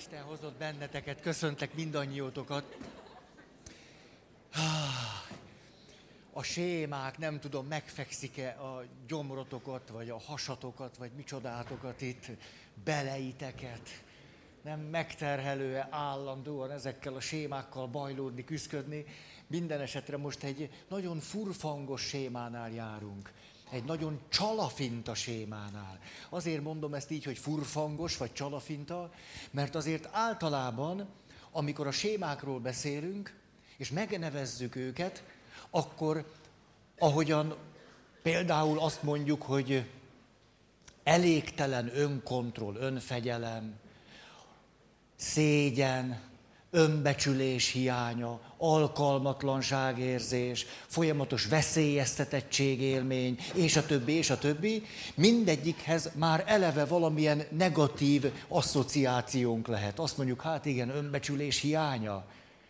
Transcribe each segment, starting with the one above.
Isten hozott benneteket, köszöntek mindannyiótokat. A sémák, nem tudom, megfekszik-e a gyomrotokat, vagy a hasatokat, vagy micsodátokat itt, beleiteket. Nem megterhelő-e állandóan ezekkel a sémákkal bajlódni, küzdködni. Minden esetre most egy nagyon furfangos sémánál járunk egy nagyon csalafinta sémánál. Azért mondom ezt így, hogy furfangos vagy csalafinta, mert azért általában, amikor a sémákról beszélünk, és megnevezzük őket, akkor ahogyan például azt mondjuk, hogy elégtelen önkontroll, önfegyelem, szégyen, önbecsülés hiánya, alkalmatlanságérzés, folyamatos veszélyeztetettségélmény, és a többi, és a többi, mindegyikhez már eleve valamilyen negatív asszociációnk lehet. Azt mondjuk, hát igen, önbecsülés hiánya,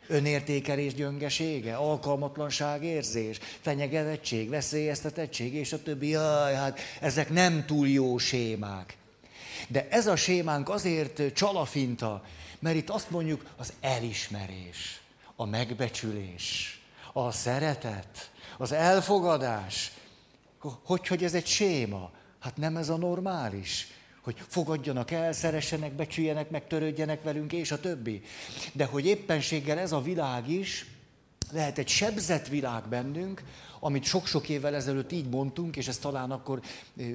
önértékelés gyöngesége, alkalmatlanságérzés, fenyegetettség, veszélyeztetettség, és a többi. Jaj, hát ezek nem túl jó sémák. De ez a sémánk azért csalafinta, mert itt azt mondjuk, az elismerés, a megbecsülés, a szeretet, az elfogadás. Hogy, hogy ez egy séma? Hát nem ez a normális hogy fogadjanak el, szeressenek, becsüljenek, megtörődjenek velünk, és a többi. De hogy éppenséggel ez a világ is, lehet egy sebzett világ bennünk, amit sok-sok évvel ezelőtt így mondtunk, és ez talán akkor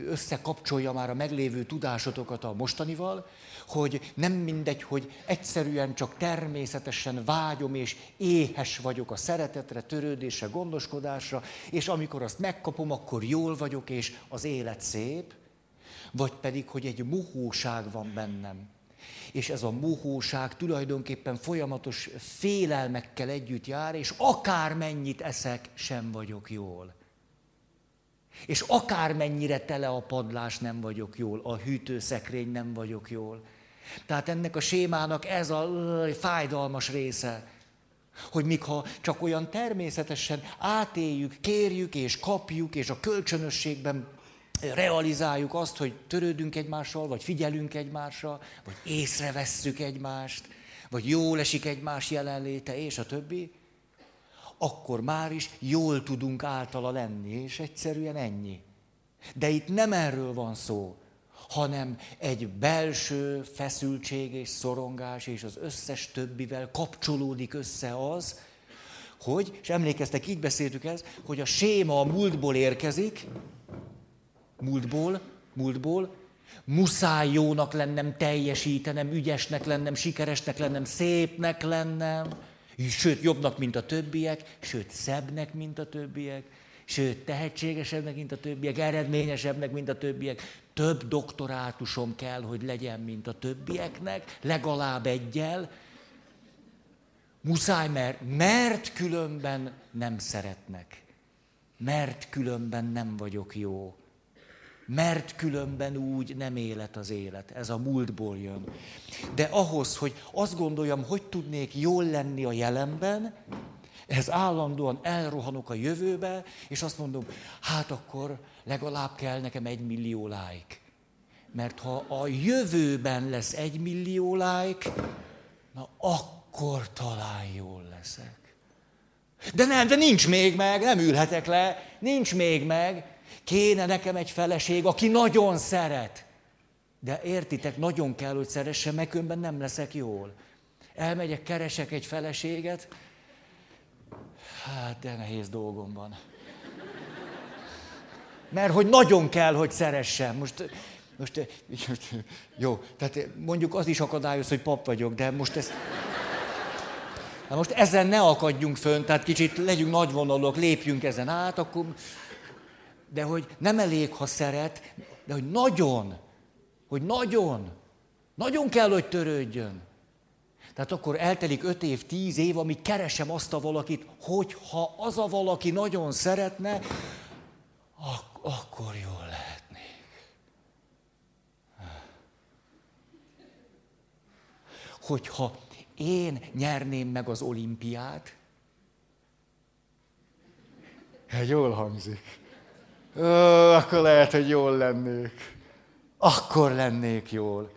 összekapcsolja már a meglévő tudásotokat a mostanival, hogy nem mindegy, hogy egyszerűen csak természetesen vágyom és éhes vagyok a szeretetre, törődésre, gondoskodásra, és amikor azt megkapom, akkor jól vagyok, és az élet szép, vagy pedig, hogy egy muhóság van bennem. És ez a muhóság tulajdonképpen folyamatos félelmekkel együtt jár, és akármennyit eszek, sem vagyok jól. És akármennyire tele a padlás, nem vagyok jól, a hűtőszekrény nem vagyok jól. Tehát ennek a sémának ez a fájdalmas része, hogy míg ha csak olyan természetesen átéljük, kérjük és kapjuk, és a kölcsönösségben realizáljuk azt, hogy törődünk egymással, vagy figyelünk egymásra, vagy észrevesszük egymást, vagy jól esik egymás jelenléte, és a többi, akkor már is jól tudunk általa lenni, és egyszerűen ennyi. De itt nem erről van szó, hanem egy belső feszültség és szorongás, és az összes többivel kapcsolódik össze az, hogy, és emlékeztek, így beszéltük ez, hogy a séma a múltból érkezik, múltból, múltból, muszáj jónak lennem, teljesítenem, ügyesnek lennem, sikeresnek lennem, szépnek lennem, sőt jobbnak, mint a többiek, sőt szebbnek, mint a többiek, sőt tehetségesebbnek, mint a többiek, eredményesebbnek, mint a többiek, több doktorátusom kell, hogy legyen, mint a többieknek, legalább egyel. Muszáj, mert, mert különben nem szeretnek. Mert különben nem vagyok jó mert különben úgy nem élet az élet. Ez a múltból jön. De ahhoz, hogy azt gondoljam, hogy tudnék jól lenni a jelenben, ez állandóan elrohanok a jövőbe, és azt mondom, hát akkor legalább kell nekem egy millió like. Mert ha a jövőben lesz egy millió like, na akkor talán jól leszek. De nem, de nincs még meg, nem ülhetek le, nincs még meg. Kéne nekem egy feleség, aki nagyon szeret. De értitek, nagyon kell, hogy szeressen, meg önben nem leszek jól. Elmegyek, keresek egy feleséget, hát de nehéz dolgom van. Mert hogy nagyon kell, hogy szeressen. Most, most, jó, tehát mondjuk az is akadályoz, hogy pap vagyok, de most ezt... Na most ezen ne akadjunk fönn, tehát kicsit legyünk nagyvonalúak, lépjünk ezen át, akkor de hogy nem elég, ha szeret, de hogy nagyon, hogy nagyon, nagyon kell, hogy törődjön. Tehát akkor eltelik öt év, tíz év, amíg keresem azt a valakit, hogyha az a valaki nagyon szeretne, ak- akkor jól lehetnék. Hogyha én nyerném meg az olimpiát, hát jól hangzik. Ó, akkor lehet, hogy jól lennék. Akkor lennék jól.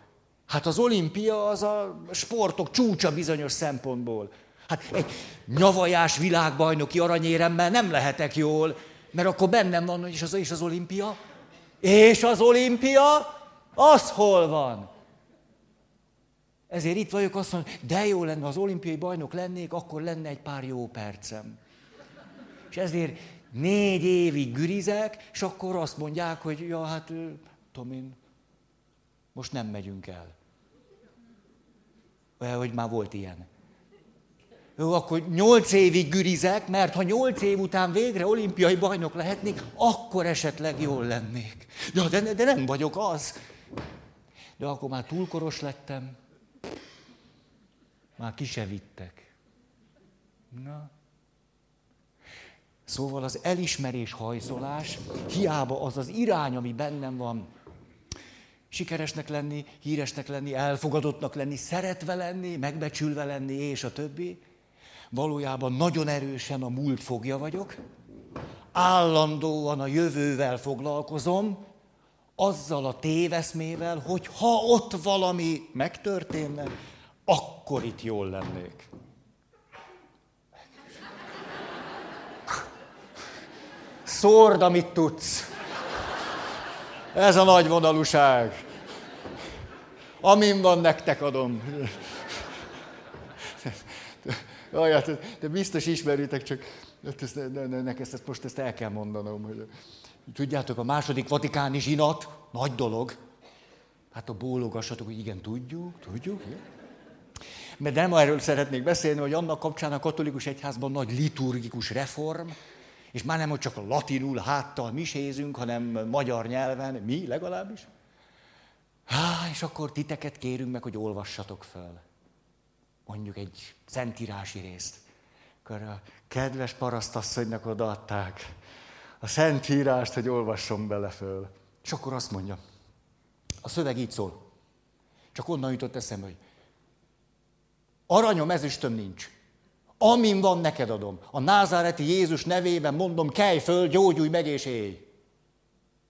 Hát az olimpia az a sportok csúcsa bizonyos szempontból. Hát egy nyavajás világbajnoki aranyéremmel nem lehetek jól, mert akkor bennem van, és az, és az olimpia. És az olimpia, az hol van? Ezért itt vagyok, azt mondom, de jó lenne, az olimpiai bajnok lennék, akkor lenne egy pár jó percem. És ezért négy évig gürizek, és akkor azt mondják, hogy ja, hát, tudom most nem megyünk el. Olyan, hogy már volt ilyen. Jó, akkor nyolc évig gürizek, mert ha nyolc év után végre olimpiai bajnok lehetnék, akkor esetleg jól lennék. Ja, de, de nem vagyok az. De akkor már túlkoros lettem, már ki vittek. Na. Szóval az elismerés hajszolás, hiába az az irány, ami bennem van, sikeresnek lenni, híresnek lenni, elfogadottnak lenni, szeretve lenni, megbecsülve lenni, és a többi, valójában nagyon erősen a múlt fogja vagyok, állandóan a jövővel foglalkozom, azzal a téveszmével, hogy ha ott valami megtörténne, akkor itt jól lennék. Szórd, amit tudsz. Ez a nagy vonalúság. Amin van, nektek adom. Jaj, hát, de biztos ismeritek, csak hát ezt, ne, ne, ne, ezt, ezt most ezt el kell mondanom. Hogy, tudjátok, a második vatikáni zsinat, nagy dolog. Hát a bólogassatok, hogy igen, tudjuk, tudjuk. Mert nem erről szeretnék beszélni, hogy annak kapcsán a katolikus egyházban nagy liturgikus reform, és már nem, hogy csak latinul háttal misézünk, hanem magyar nyelven, mi legalábbis. Há, és akkor titeket kérünk meg, hogy olvassatok föl. Mondjuk egy szentírási részt. Akkor a kedves parasztasszonynak odaadták a szentírást, hogy olvasson bele föl. És akkor azt mondja, a szöveg így szól. Csak onnan jutott eszembe, hogy aranyom, ezüstöm nincs. Amin van, neked adom. A názáreti Jézus nevében mondom, kelj föl, gyógyulj meg és élj.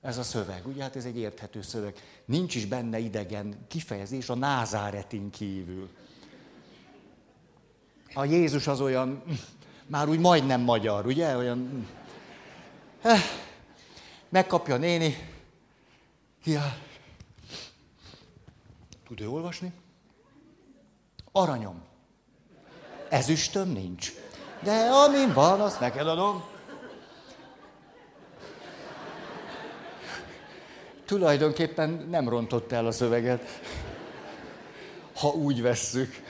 Ez a szöveg, ugye? Hát ez egy érthető szöveg. Nincs is benne idegen kifejezés a názáretin kívül. A Jézus az olyan, már úgy majdnem magyar, ugye? Olyan... Eh, megkapja a néni. Ja. Tud ő olvasni? Aranyom ezüstöm nincs. De amin van, azt neked adom. Tulajdonképpen nem rontott el a szöveget, ha úgy vesszük.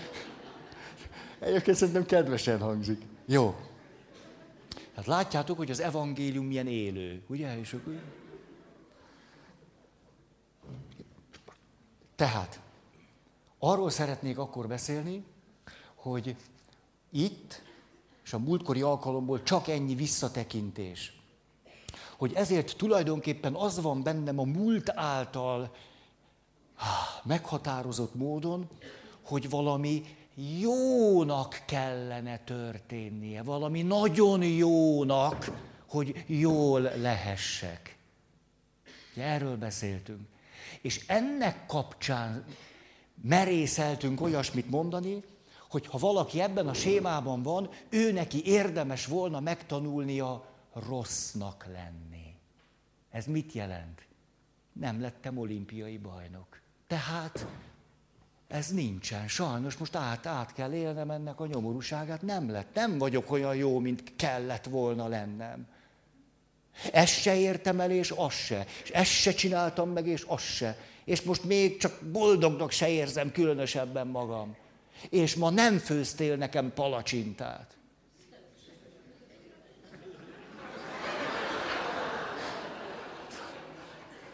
Egyébként szerintem kedvesen hangzik. Jó. Hát látjátok, hogy az evangélium milyen élő, ugye? És akkor... Tehát, arról szeretnék akkor beszélni, hogy itt, és a múltkori alkalomból csak ennyi visszatekintés. Hogy ezért tulajdonképpen az van bennem a múlt által meghatározott módon, hogy valami jónak kellene történnie, valami nagyon jónak, hogy jól lehessek. Ugye erről beszéltünk. És ennek kapcsán merészeltünk olyasmit mondani, hogy ha valaki ebben a sémában van, ő neki érdemes volna megtanulnia rossznak lenni. Ez mit jelent? Nem lettem olimpiai bajnok. Tehát ez nincsen. Sajnos most át, át kell élnem ennek a nyomorúságát. Nem lett. Nem vagyok olyan jó, mint kellett volna lennem. Ezt se értem el, és azt se. És ezt se csináltam meg, és azt se. És most még csak boldognak se érzem különösebben magam és ma nem főztél nekem palacsintát.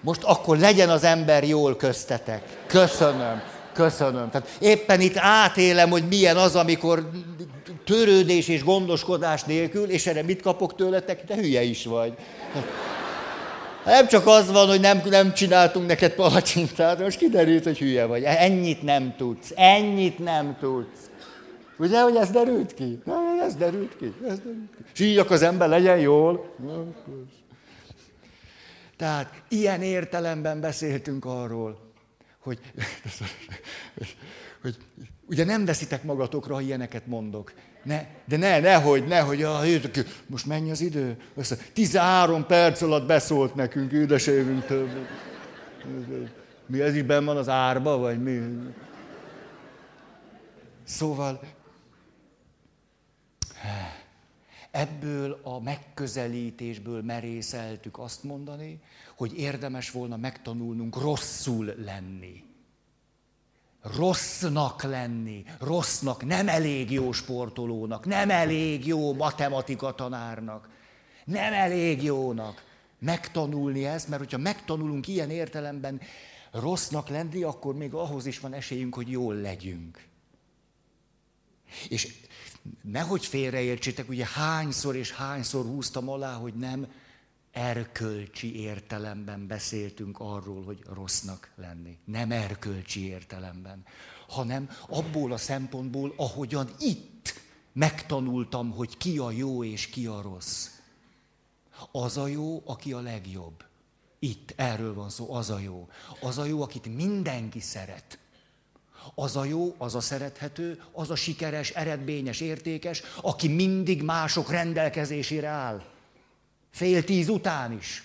Most akkor legyen az ember jól köztetek. Köszönöm, köszönöm. Tehát éppen itt átélem, hogy milyen az, amikor törődés és gondoskodás nélkül, és erre mit kapok tőletek? Te hülye is vagy. Nem csak az van, hogy nem, nem csináltunk neked palacsintát, most kiderült, hogy hülye vagy. Ennyit nem tudsz, ennyit nem tudsz. Ugye, hogy ez derült ki? Na, ez derült ki, ez derült ki. És az ember legyen jól. Tehát ilyen értelemben beszéltünk arról, hogy, hogy ugye nem veszitek magatokra, ha ilyeneket mondok. Ne, de ne, nehogy, nehogy, ah, most mennyi az idő? 13 perc alatt beszólt nekünk, üdesévünk több. Mi ez is benn van az árba, vagy mi? Szóval ebből a megközelítésből merészeltük azt mondani, hogy érdemes volna megtanulnunk rosszul lenni. Rossznak lenni, rossznak, nem elég jó sportolónak, nem elég jó matematika tanárnak, nem elég jónak megtanulni ezt, mert hogyha megtanulunk ilyen értelemben rossznak lenni, akkor még ahhoz is van esélyünk, hogy jól legyünk. És nehogy félreértsétek, ugye hányszor és hányszor húztam alá, hogy nem erkölcsi értelemben beszéltünk arról, hogy rossznak lenni. Nem erkölcsi értelemben, hanem abból a szempontból, ahogyan itt megtanultam, hogy ki a jó és ki a rossz. Az a jó, aki a legjobb. Itt erről van szó, az a jó. Az a jó, akit mindenki szeret. Az a jó, az a szerethető, az a sikeres, eredményes, értékes, aki mindig mások rendelkezésére áll. Fél tíz után is.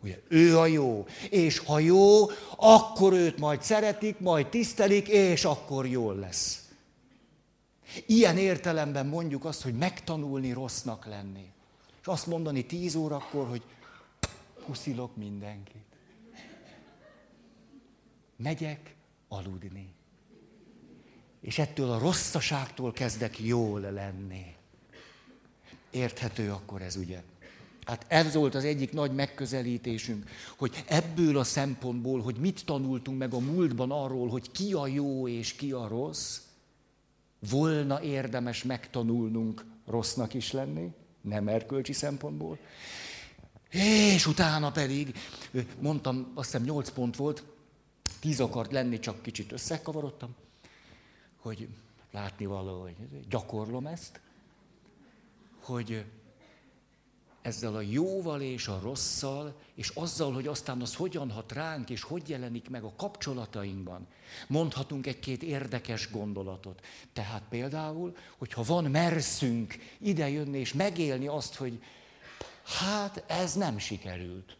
Ugye, ő a jó. És ha jó, akkor őt majd szeretik, majd tisztelik, és akkor jól lesz. Ilyen értelemben mondjuk azt, hogy megtanulni rossznak lenni. És azt mondani tíz órakor, hogy puszilok mindenkit. Megyek aludni. És ettől a rosszaságtól kezdek jól lenni. Érthető akkor ez, ugye? Hát ez volt az egyik nagy megközelítésünk, hogy ebből a szempontból, hogy mit tanultunk meg a múltban arról, hogy ki a jó és ki a rossz, volna érdemes megtanulnunk rossznak is lenni, nem erkölcsi szempontból. És utána pedig, mondtam, azt hiszem 8 pont volt, 10 akart lenni, csak kicsit összekavarodtam, hogy látni való, hogy gyakorlom ezt, hogy ezzel a jóval és a rosszal, és azzal, hogy aztán az hogyan hat ránk, és hogy jelenik meg a kapcsolatainkban, mondhatunk egy-két érdekes gondolatot. Tehát például, hogyha van merszünk idejönni és megélni azt, hogy hát ez nem sikerült.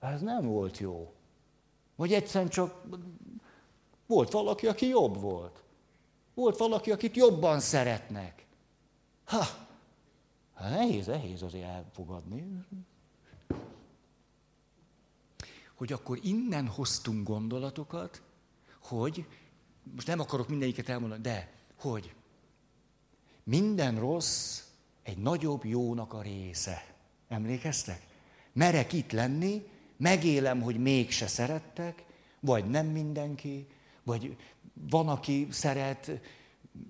Ez nem volt jó. Vagy egyszerűen csak volt valaki, aki jobb volt. Volt valaki, akit jobban szeretnek. Ha, Hát nehéz, nehéz azért elfogadni. Hogy akkor innen hoztunk gondolatokat, hogy, most nem akarok mindegyiket elmondani, de, hogy minden rossz egy nagyobb jónak a része. Emlékeztek? Merek itt lenni, megélem, hogy mégse szerettek, vagy nem mindenki, vagy van, aki szeret,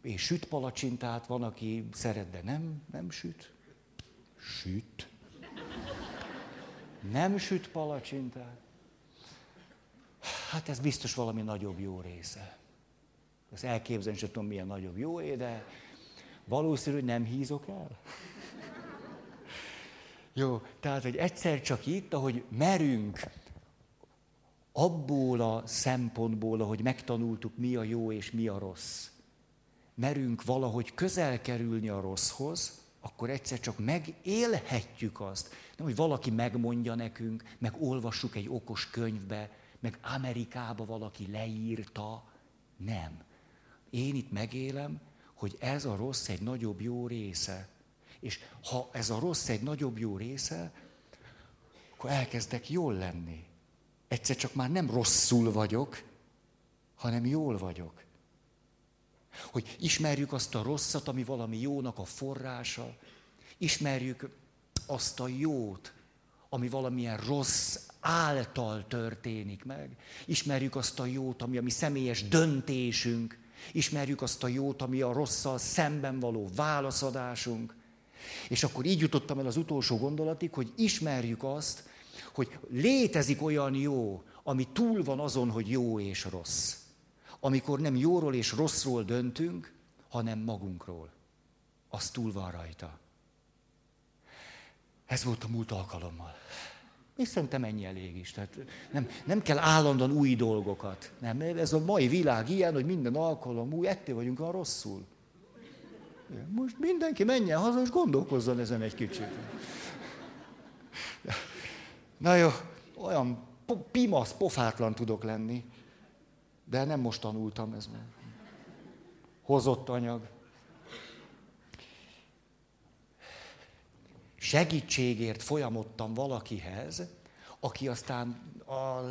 és süt palacsintát, van, aki szeret, de nem, nem süt. Süt. Nem süt palacsintát. Hát ez biztos valami nagyobb jó része. Ezt elképzelni sem tudom, milyen nagyobb jó, de valószínű, hogy nem hízok el. Jó, tehát, hogy egyszer csak itt, ahogy merünk abból a szempontból, ahogy megtanultuk, mi a jó és mi a rossz, merünk valahogy közel kerülni a rosszhoz, akkor egyszer csak megélhetjük azt. Nem, hogy valaki megmondja nekünk, meg olvassuk egy okos könyvbe, meg Amerikába valaki leírta. Nem. Én itt megélem, hogy ez a rossz egy nagyobb jó része. És ha ez a rossz egy nagyobb jó része, akkor elkezdek jól lenni. Egyszer csak már nem rosszul vagyok, hanem jól vagyok. Hogy ismerjük azt a rosszat, ami valami jónak a forrása, ismerjük azt a jót, ami valamilyen rossz által történik meg. Ismerjük azt a jót, ami a mi személyes döntésünk. Ismerjük azt a jót, ami a rosszal szemben való válaszadásunk. És akkor így jutottam el az utolsó gondolatig, hogy ismerjük azt, hogy létezik olyan jó, ami túl van azon, hogy jó és rossz amikor nem jóról és rosszról döntünk, hanem magunkról. Az túl van rajta. Ez volt a múlt alkalommal. És szerintem ennyi elég is. Tehát nem, nem kell állandóan új dolgokat. Nem, ez a mai világ ilyen, hogy minden alkalom új, ettől vagyunk a rosszul. Most mindenki menjen haza, és gondolkozzon ezen egy kicsit. Na jó, olyan pimasz, pofátlan tudok lenni, de nem most tanultam ez meg. Hozott anyag. Segítségért folyamodtam valakihez, aki aztán az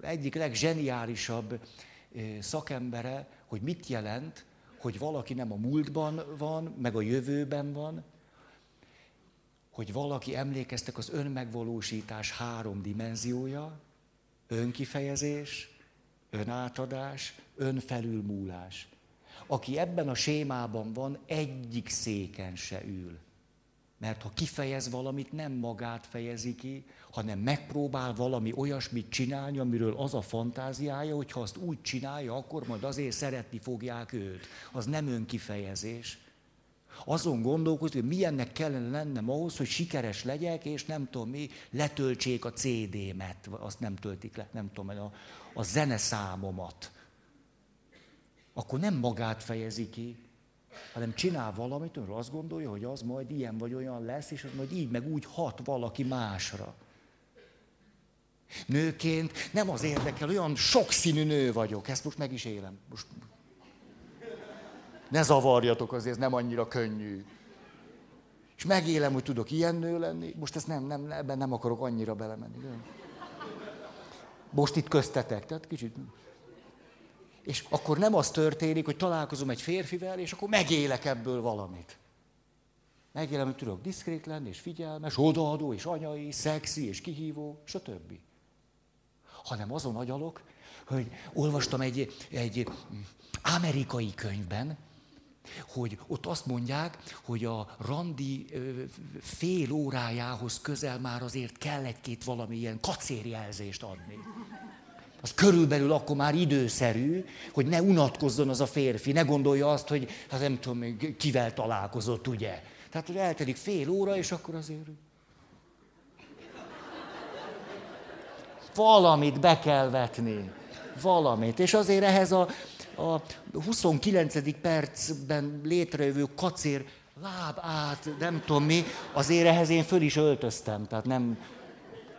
egyik legzseniálisabb szakembere, hogy mit jelent, hogy valaki nem a múltban van, meg a jövőben van, hogy valaki emlékeztek az önmegvalósítás három dimenziója, önkifejezés, önátadás, önfelülmúlás. Aki ebben a sémában van, egyik széken se ül. Mert ha kifejez valamit, nem magát fejezi ki, hanem megpróbál valami olyasmit csinálni, amiről az a fantáziája, hogy ha azt úgy csinálja, akkor majd azért szeretni fogják őt. Az nem önkifejezés. Azon gondolkozni, hogy milyennek kellene lennem ahhoz, hogy sikeres legyek, és nem tudom mi, letöltsék a CD-met, azt nem töltik le, nem tudom, a, a zeneszámomat. Akkor nem magát fejezi ki, hanem csinál valamit, amiről azt gondolja, hogy az majd ilyen vagy olyan lesz, és az majd így meg úgy hat valaki másra. Nőként nem az érdekel, olyan sokszínű nő vagyok, ezt most meg is élem. Most ne zavarjatok azért, nem annyira könnyű. És megélem, hogy tudok ilyen nő lenni. Most ezt nem, nem, ebben nem akarok annyira belemenni. Nem? Most itt köztetek, tehát kicsit... És akkor nem az történik, hogy találkozom egy férfivel, és akkor megélek ebből valamit. Megélem, hogy tudok diszkrét lenni, és figyelmes, odaadó, és anyai, szexi, és kihívó, és a többi. Hanem azon agyalok, hogy olvastam egy, egy amerikai könyvben, hogy ott azt mondják, hogy a randi fél órájához közel már azért kell egy-két valamilyen kacérjelzést adni. Az körülbelül akkor már időszerű, hogy ne unatkozzon az a férfi, ne gondolja azt, hogy hát nem tudom, kivel találkozott, ugye. Tehát, hogy eltelik fél óra, és akkor azért... Valamit be kell vetni. Valamit. És azért ehhez a a 29. percben létrejövő kacér láb át, nem tudom mi, azért ehhez én föl is öltöztem, tehát nem,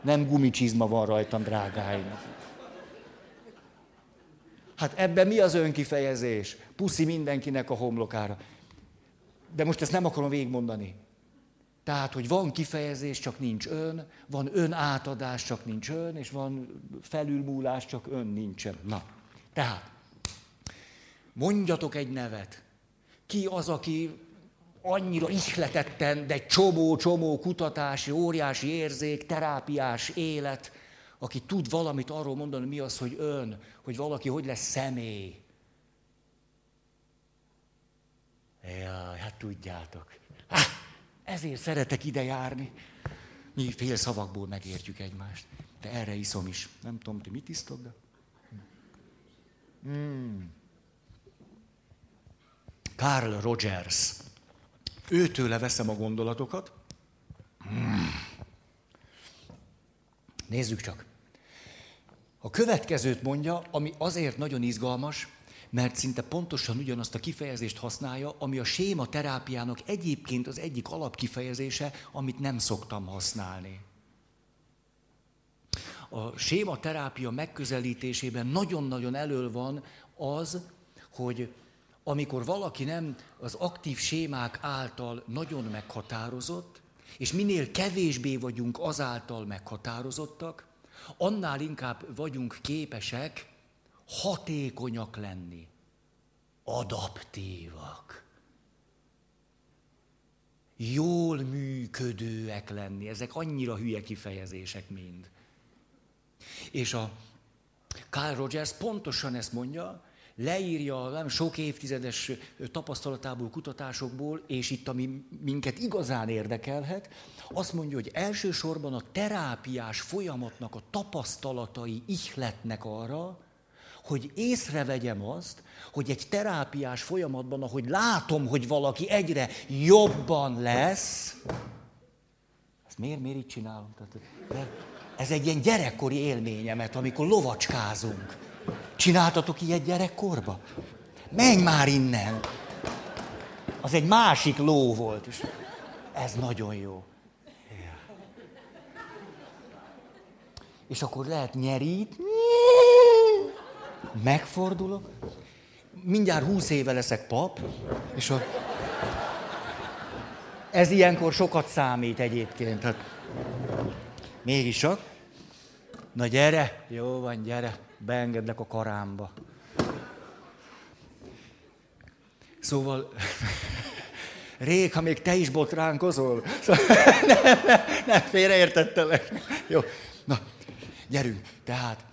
nem gumicsizma van rajtam, drágáim. Hát ebben mi az önkifejezés? Puszi mindenkinek a homlokára. De most ezt nem akarom végigmondani. Tehát, hogy van kifejezés, csak nincs ön, van ön átadás, csak nincs ön, és van felülmúlás, csak ön nincsen. Na, tehát, Mondjatok egy nevet. Ki az, aki annyira ihletetten, de csomó-csomó kutatási, óriási érzék, terápiás élet, aki tud valamit arról mondani, mi az, hogy ön, hogy valaki hogy lesz személy. Jaj, hát tudjátok. Há, ezért szeretek ide járni. Mi fél szavakból megértjük egymást. De erre iszom is. Nem tudom, ti mit isztok, de... Hmm. Carl Rogers. Őtőle veszem a gondolatokat. Nézzük csak. A következőt mondja, ami azért nagyon izgalmas, mert szinte pontosan ugyanazt a kifejezést használja, ami a séma terápiának egyébként az egyik alapkifejezése, amit nem szoktam használni. A séma terápia megközelítésében nagyon-nagyon elől van az, hogy amikor valaki nem az aktív sémák által nagyon meghatározott, és minél kevésbé vagyunk azáltal meghatározottak, annál inkább vagyunk képesek hatékonyak lenni, adaptívak, jól működőek lenni. Ezek annyira hülye kifejezések mind. És a Carl Rogers pontosan ezt mondja, leírja nem sok évtizedes tapasztalatából, kutatásokból, és itt, ami minket igazán érdekelhet, azt mondja, hogy elsősorban a terápiás folyamatnak a tapasztalatai ihletnek arra, hogy észrevegyem azt, hogy egy terápiás folyamatban, ahogy látom, hogy valaki egyre jobban lesz, ezt miért, miért így csinálom? Tehát, ez egy ilyen gyerekkori élményemet, amikor lovacskázunk. Csináltatok ilyet gyerekkorba? Menj már innen! Az egy másik ló volt, és ez nagyon jó. És akkor lehet nyerít, megfordulok, mindjárt húsz éve leszek pap, és a... ez ilyenkor sokat számít egyébként. Hát, mégis csak. Na gyere, jó van, gyere, beengedlek a karámba. Szóval, rég, ha még te is botránkozol. Szóval, nem, nem, nem, félreértettelek. Jó, na, gyerünk. Tehát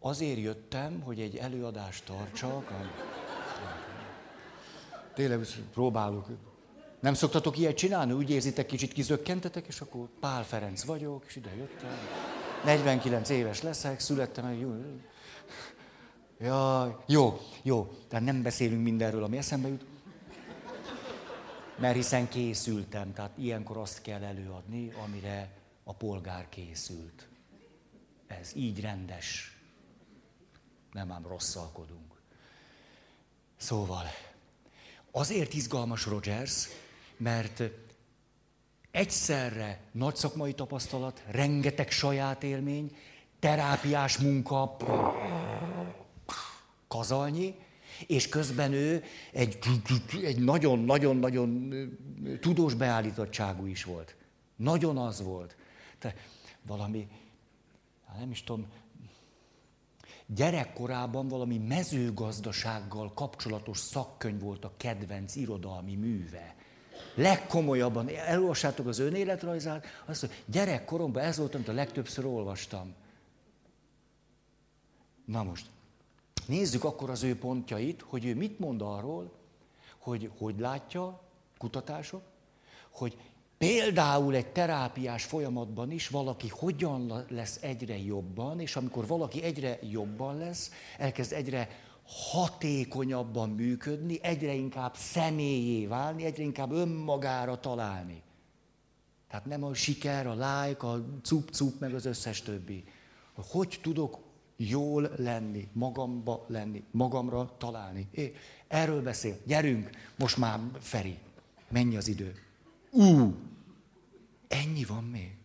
azért jöttem, hogy egy előadást tartsak. Tényleg próbálok. Nem szoktatok ilyet csinálni? Úgy érzitek, kicsit kizökkentetek, és akkor Pál Ferenc vagyok, és ide jöttem. 49 éves leszek, születtem egy jó. Ja, jó, jó. Tehát nem beszélünk mindenről, ami eszembe jut. Mert hiszen készültem, tehát ilyenkor azt kell előadni, amire a polgár készült. Ez így rendes. Nem ám rosszalkodunk. Szóval, azért izgalmas Rogers, mert egyszerre nagy szakmai tapasztalat, rengeteg saját élmény, terápiás munka, kazalnyi, és közben ő egy, egy nagyon-nagyon-nagyon tudós beállítottságú is volt. Nagyon az volt. Te valami, nem is tudom, gyerekkorában valami mezőgazdasággal kapcsolatos szakkönyv volt a kedvenc irodalmi műve. Legkomolyabban, elolvassátok az önéletrajzát, azt mondja, gyerekkoromban ez volt, amit a legtöbbször olvastam. Na most, nézzük akkor az ő pontjait, hogy ő mit mond arról, hogy hogy látja, kutatások, hogy Például egy terápiás folyamatban is valaki hogyan lesz egyre jobban, és amikor valaki egyre jobban lesz, elkezd egyre hatékonyabban működni, egyre inkább személyé válni, egyre inkább önmagára találni. Tehát nem a siker, a like, a cup-cup, meg az összes többi. Hogy tudok jól lenni, magamba lenni, magamra találni. É, erről beszél. Gyerünk, most már Feri, mennyi az idő. Ú, ennyi van még.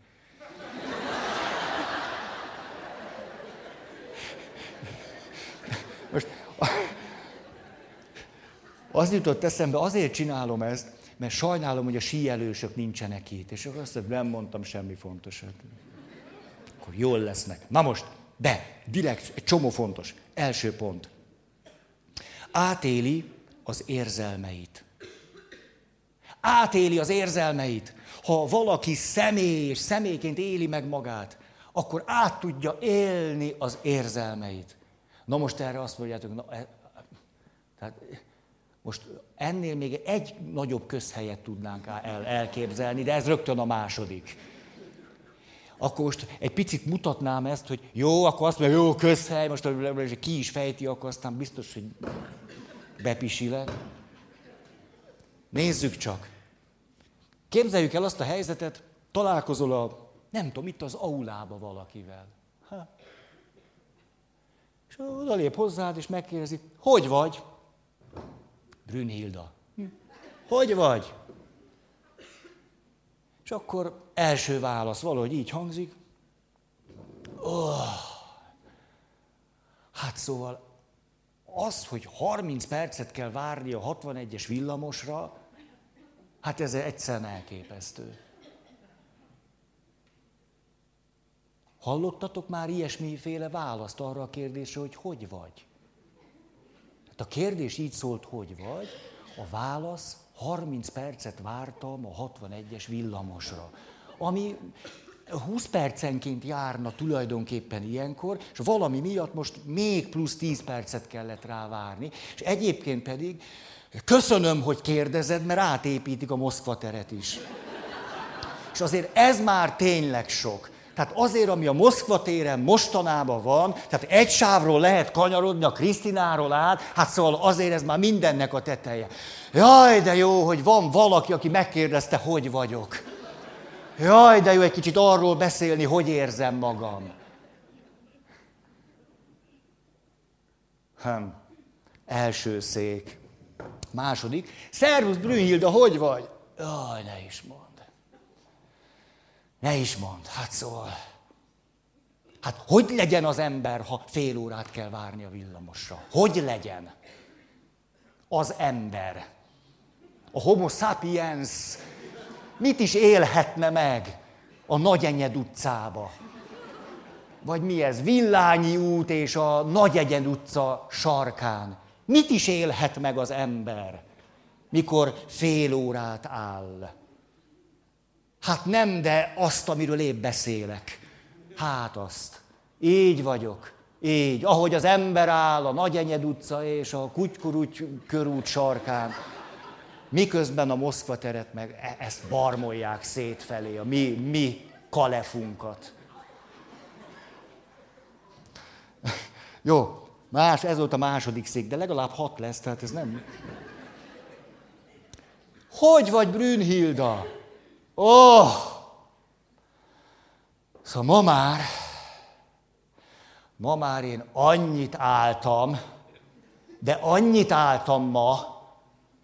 Most az jutott eszembe, azért csinálom ezt, mert sajnálom, hogy a síelősök nincsenek itt. És akkor azt mondom, nem mondtam semmi fontosat. Akkor jól lesznek. Na most, de, direkt, egy csomó fontos. Első pont. Átéli az érzelmeit. Átéli az érzelmeit. Ha valaki személy és személyként éli meg magát, akkor át tudja élni az érzelmeit. Na most erre azt mondjátok, na, e, tehát most ennél még egy nagyobb közhelyet tudnánk el, elképzelni, de ez rögtön a második. Akkor most egy picit mutatnám ezt, hogy jó, akkor azt mondja, jó, közhely, most ki is fejti, akkor aztán biztos, hogy bepisilek. Nézzük csak. Képzeljük el azt a helyzetet, találkozol a, nem tudom, itt az aulába valakivel. Ha. És odalép hozzád, és megkérdezi, hogy vagy? Brünnhilda. Hogy vagy? És akkor első válasz valahogy így hangzik. Oh. Hát szóval az, hogy 30 percet kell várni a 61-es villamosra, Hát ez egyszerűen elképesztő. Hallottatok már ilyesmiféle választ arra a kérdésre, hogy hogy vagy? Hát a kérdés így szólt, hogy vagy, a válasz 30 percet vártam a 61-es villamosra, ami 20 percenként járna tulajdonképpen ilyenkor, és valami miatt most még plusz 10 percet kellett rá várni, és egyébként pedig Köszönöm, hogy kérdezed, mert átépítik a Moszkva teret is. És azért ez már tényleg sok. Tehát azért, ami a Moszkva téren mostanában van, tehát egy sávról lehet kanyarodni a Krisztináról át, hát szóval azért ez már mindennek a teteje. Jaj, de jó, hogy van valaki, aki megkérdezte, hogy vagyok. Jaj, de jó egy kicsit arról beszélni, hogy érzem magam. Hm. Első szék. Második. Szervusz, Brünnhilda, hogy vagy? Jaj, ne is mondd. Ne is mondd. Hát szóval... Hát hogy legyen az ember, ha fél órát kell várni a villamosra? Hogy legyen? Az ember. A homo sapiens mit is élhetne meg a Nagyenyed utcába? Vagy mi ez? Villányi út és a Nagyegyen utca sarkán. Mit is élhet meg az ember, mikor fél órát áll? Hát nem, de azt, amiről épp beszélek. Hát azt. Így vagyok. Így. Ahogy az ember áll a Nagyenyed utca és a Kutykuruty körút sarkán, miközben a Moszkva teret meg e- ezt barmolják szétfelé, a mi, mi kalefunkat. Jó, más, ez volt a második szék, de legalább hat lesz, tehát ez nem... Hogy vagy, Brünnhilda? Ó! Oh! Szóval ma már, ma már én annyit álltam, de annyit álltam ma,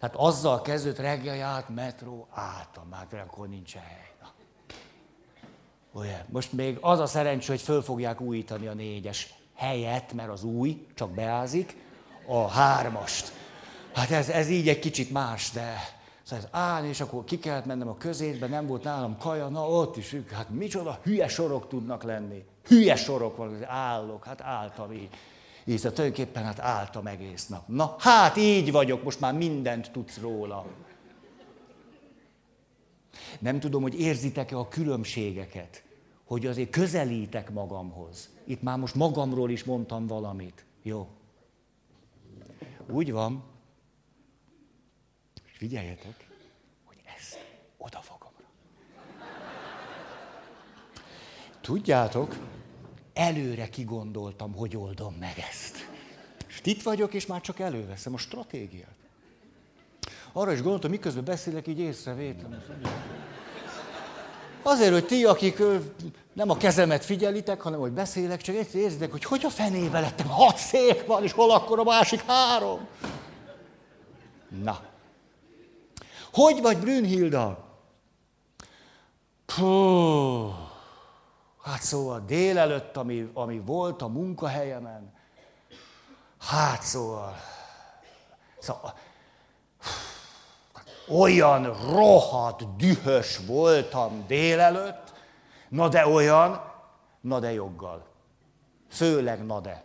tehát azzal kezdődött reggel járt metró, álltam, már akkor nincsen hely. Ugye? Most még az a szerencsé, hogy föl fogják újítani a négyes helyet, mert az új, csak beázik, a hármast. Hát ez, ez így egy kicsit más, de szóval állni, és akkor ki kellett mennem a közétbe, nem volt nálam kaja, na ott is, hát micsoda hülye sorok tudnak lenni. Hülye sorok van, állok, hát álltam így. Így szóval tulajdonképpen hát álltam egész nap. Na, hát így vagyok, most már mindent tudsz róla. Nem tudom, hogy érzitek-e a különbségeket, hogy azért közelítek magamhoz. Itt már most magamról is mondtam valamit. Jó. Úgy van, figyeljetek, hogy ezt odafogom. Tudjátok, előre kigondoltam, hogy oldom meg ezt. És itt vagyok, és már csak előveszem a stratégiát. Arra is gondoltam, miközben beszélek, így észrevétlen. Azért, hogy ti, akik nem a kezemet figyelitek, hanem hogy beszélek, csak egyszer érzitek, hogy hogy a fenébe lettem, hat szék van, és hol akkor a másik három. Na. Hogy vagy, Brünnhilda? Puh. Hát szóval délelőtt, ami, ami volt a munkahelyemen, hát szóval, szóval olyan rohadt dühös voltam délelőtt, na de olyan, na de joggal. Főleg na de.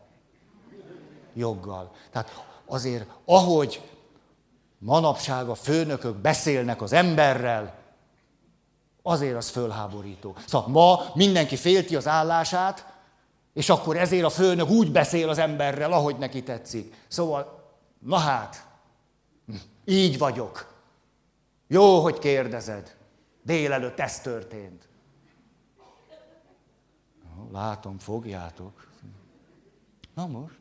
Joggal. Tehát azért, ahogy manapság a főnökök beszélnek az emberrel, Azért az fölháborító. Szóval ma mindenki félti az állását, és akkor ezért a főnök úgy beszél az emberrel, ahogy neki tetszik. Szóval, na hát, így vagyok. Jó, hogy kérdezed. Délelőtt ez történt. Látom, fogjátok. Na most.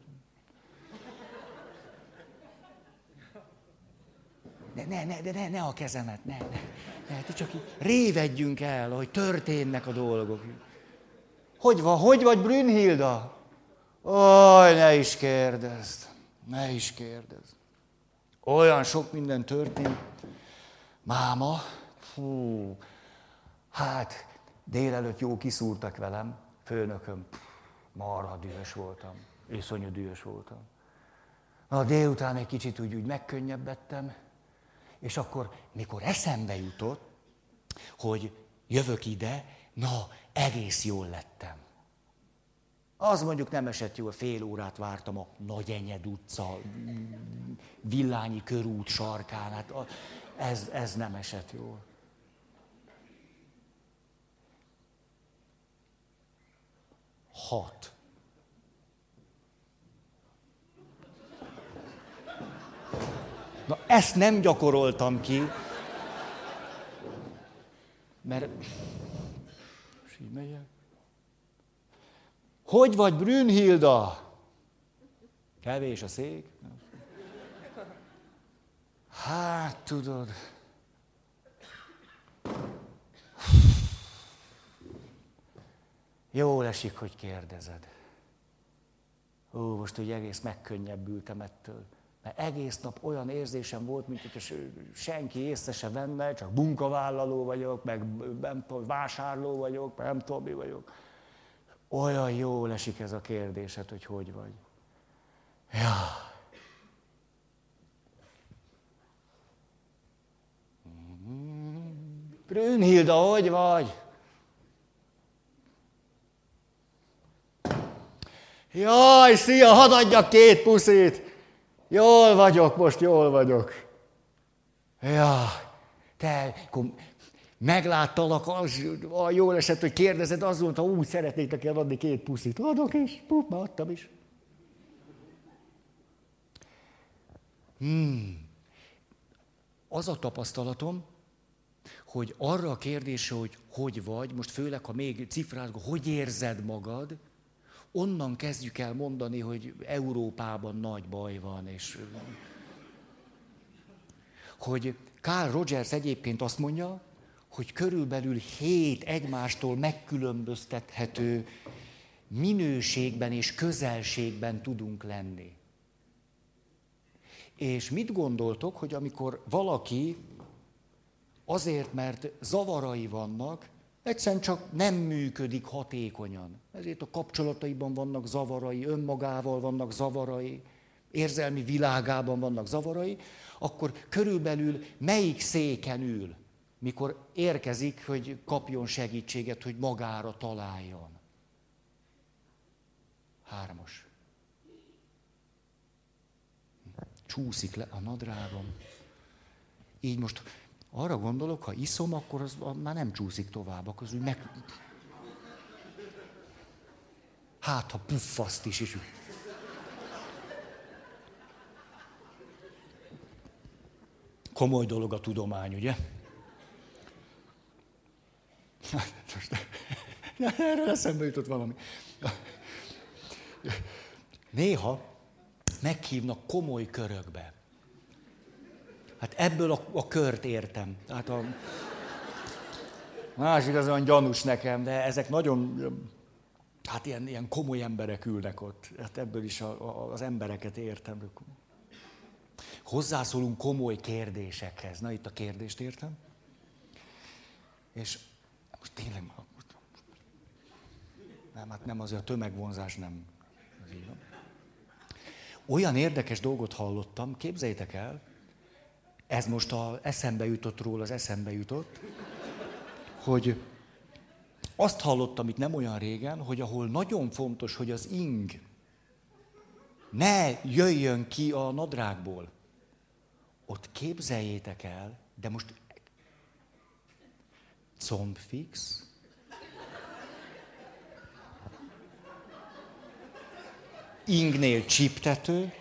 Ne, ne, ne, ne, ne a kezemet, ne, ne. Lehet, csak így révedjünk el, hogy történnek a dolgok. Hogy van, hogy vagy Brünnhilda? Oj, ne is kérdezd, ne is kérdezd. Olyan sok minden történt. Máma, fú, hát délelőtt jó kiszúrtak velem, főnököm, marha dühös voltam, iszonyú dühös voltam. Na, délután egy kicsit úgy, úgy megkönnyebbettem, és akkor, mikor eszembe jutott, hogy jövök ide, na, egész jól lettem. Az mondjuk nem esett jól, fél órát vártam a Nagy Enyed utca, Villányi körút sarkán, hát ez, ez nem esett jól. Hat. Na ezt nem gyakoroltam ki, mert... Megyek. Hogy vagy Brünnhilda? Kevés a szék. Hát, tudod. Jól esik, hogy kérdezed. Ó, most úgy egész megkönnyebbültem ettől. Mert egész nap olyan érzésem volt, mint hogy senki észre se venne, csak munkavállaló vagyok, meg nem tudom, vásárló vagyok, meg nem tudom, mi vagyok. Olyan jól esik ez a kérdésed, hogy hogy vagy. Ja. Brünnhilda, hogy vagy? Jaj, szia, hadd adjak két puszit! Jól vagyok, most jól vagyok. Ja, te, akkor megláttalak, az, a jól esett, hogy kérdezed, az ha úgy szeretnék neki adni két puszit. Adok is, pup, már adtam is. Hmm. Az a tapasztalatom, hogy arra a kérdésre, hogy hogy vagy, most főleg, ha még cifrázgó, hogy érzed magad, onnan kezdjük el mondani, hogy Európában nagy baj van, és hogy Carl Rogers egyébként azt mondja, hogy körülbelül hét egymástól megkülönböztethető minőségben és közelségben tudunk lenni. És mit gondoltok, hogy amikor valaki azért, mert zavarai vannak, egyszerűen csak nem működik hatékonyan. Ezért a kapcsolataiban vannak zavarai, önmagával vannak zavarai, érzelmi világában vannak zavarai, akkor körülbelül melyik széken ül, mikor érkezik, hogy kapjon segítséget, hogy magára találjon. Hármas. Csúszik le a nadrágom. Így most arra gondolok, ha iszom, akkor az már nem csúszik tovább, akkor az úgy meg... Hát, ha puffaszt is, és Komoly dolog a tudomány, ugye? Erről eszembe jutott valami. Néha meghívnak komoly körökbe. Hát ebből a, a kört értem. Tehát a másik az olyan gyanús nekem, de ezek nagyon, hát ilyen, ilyen komoly emberek ülnek ott. Hát ebből is a, a, az embereket értem. Hozzászólunk komoly kérdésekhez. Na itt a kérdést értem. És most tényleg, nem, hát nem azért a tömegvonzás nem. Olyan érdekes dolgot hallottam, képzeljétek el, ez most a eszembe jutott róla, az eszembe jutott, hogy azt hallottam itt nem olyan régen, hogy ahol nagyon fontos, hogy az ing ne jöjjön ki a nadrágból, ott képzeljétek el, de most combfix, ingnél csiptető,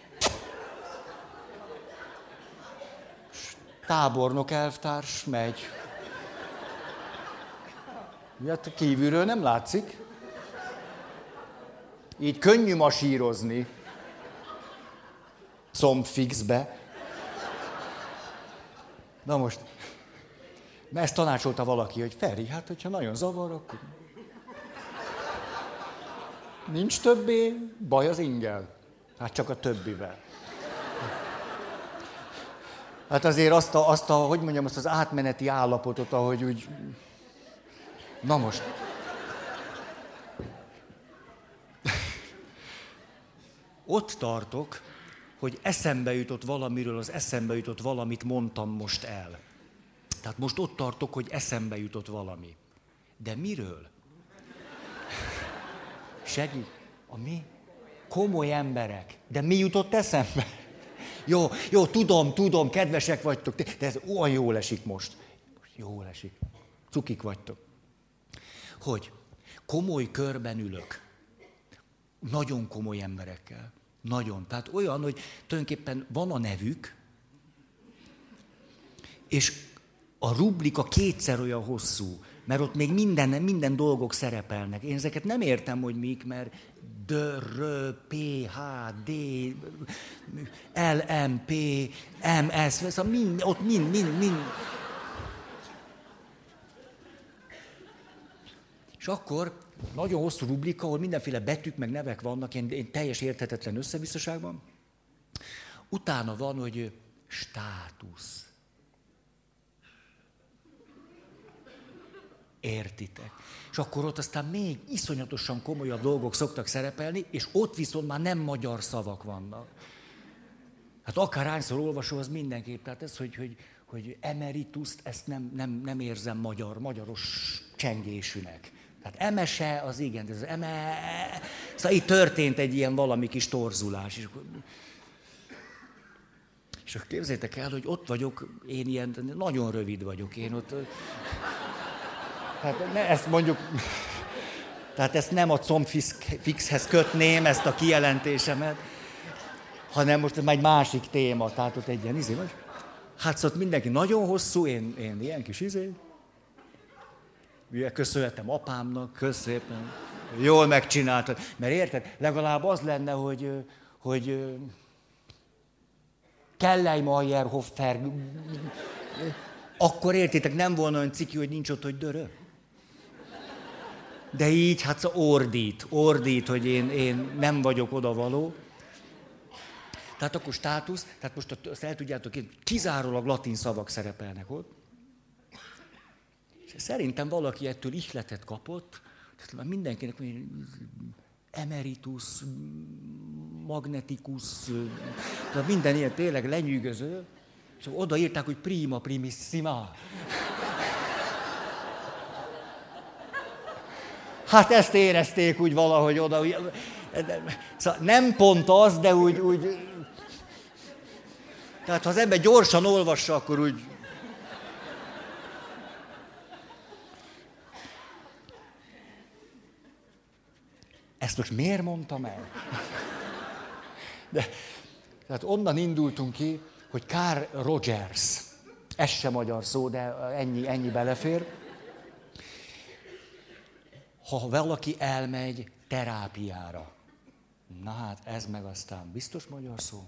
tábornok elvtárs megy. Hát kívülről nem látszik. Így könnyű masírozni. Combfixbe. Na most, ezt tanácsolta valaki, hogy Feri, hát hogyha nagyon zavar, akkor... Nincs többé baj az ingel. Hát csak a többivel. Hát azért azt a, azt a, hogy mondjam, azt az átmeneti állapotot, ahogy úgy... Na most. Ott tartok, hogy eszembe jutott valamiről, az eszembe jutott valamit mondtam most el. Tehát most ott tartok, hogy eszembe jutott valami. De miről? Segít. A mi? Komoly emberek. De mi jutott eszembe? Jó, jó, tudom, tudom, kedvesek vagytok, de ez olyan jól esik most. Jól esik. Cukik vagytok. Hogy komoly körben ülök. Nagyon komoly emberekkel. Nagyon. Tehát olyan, hogy tulajdonképpen van a nevük, és a rublika kétszer olyan hosszú, mert ott még minden, minden dolgok szerepelnek. Én ezeket nem értem, hogy mik, mert D, R, P, H, D, L, M, P, M, S, szóval mind, ott mind, mind, mind. És akkor nagyon hosszú rublika, ahol mindenféle betűk meg nevek vannak, én, én teljes érthetetlen összebiztoságban. Utána van, hogy státusz. Értitek? Akkor ott aztán még iszonyatosan komolyabb dolgok szoktak szerepelni, és ott viszont már nem magyar szavak vannak. Hát akárhányszor olvasó, az mindenképp. Tehát ez, hogy, hogy, hogy emerituszt, ezt nem, nem, nem érzem magyar, magyaros csengésűnek. Tehát emese, az igen, de az eme... Szóval itt történt egy ilyen valami kis torzulás. És akkor, és akkor képzeljétek el, hogy ott vagyok, én ilyen, nagyon rövid vagyok, én ott... Tehát ne, ezt mondjuk... Tehát ezt nem a combfixhez kötném, ezt a kijelentésemet, hanem most egy másik téma, tehát ott egy ilyen izé, vagy? Hát szóval mindenki nagyon hosszú, én, én ilyen kis izé. Köszönhetem apámnak, köszönöm. Jól megcsináltad. Mert érted, legalább az lenne, hogy, hogy Kellei Mayerhoffer, akkor értitek, nem volna olyan ciki, hogy nincs ott, hogy dörö. De így, hát ordít, ordít, hogy én, én nem vagyok oda való. Tehát akkor státusz, tehát most azt el tudjátok, hogy kizárólag latin szavak szerepelnek ott. Szerintem valaki ettől ihletet kapott, tehát mindenkinek emeritus, magnetikus, tehát minden ilyen tényleg lenyűgöző, és odaírták, hogy prima primissima. Hát ezt érezték úgy valahogy oda. Úgy, szóval nem pont az, de úgy, úgy... Tehát ha az ember gyorsan olvassa, akkor úgy... Ezt most miért mondtam el? De, tehát onnan indultunk ki, hogy Carl Rogers, ez sem magyar szó, de ennyi, ennyi belefér, ha valaki elmegy terápiára, na hát ez meg aztán biztos magyar szó,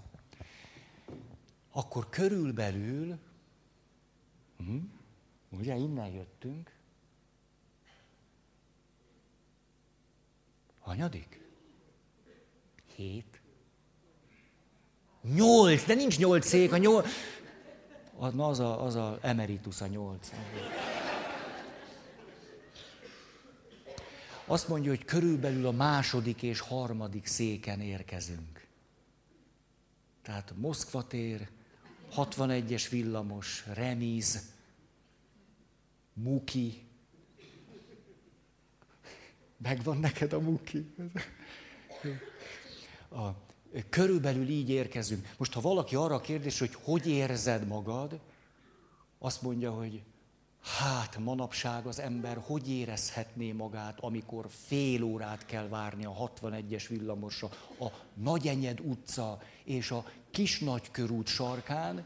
akkor körülbelül, hm, ugye innen jöttünk, hanyadik? Hét? Nyolc, de nincs nyolc szék, a nyolc... Az a, az a emeritus a nyolc. Azt mondja, hogy körülbelül a második és harmadik széken érkezünk. Tehát Moszkva tér, 61-es villamos, Remiz, Muki. Megvan neked a Muki? A, körülbelül így érkezünk. Most, ha valaki arra kérdés, hogy hogy érzed magad, azt mondja, hogy Hát manapság az ember hogy érezhetné magát, amikor fél órát kell várni a 61-es villamosra a Nagyenyed utca és a Kisnagykörút sarkán,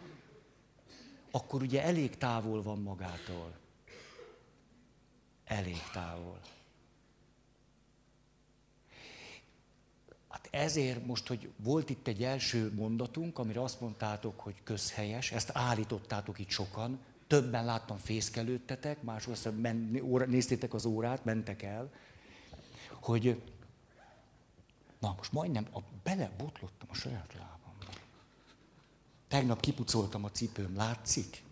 akkor ugye elég távol van magától. Elég távol. Hát ezért most, hogy volt itt egy első mondatunk, amire azt mondtátok, hogy közhelyes, ezt állítottátok itt sokan, Többen láttam fészkelődtetek, máshol men, óra, néztétek az órát, mentek el, hogy na most majdnem a, belebotlottam a saját lábamba. Tegnap kipucoltam a cipőm, látszik?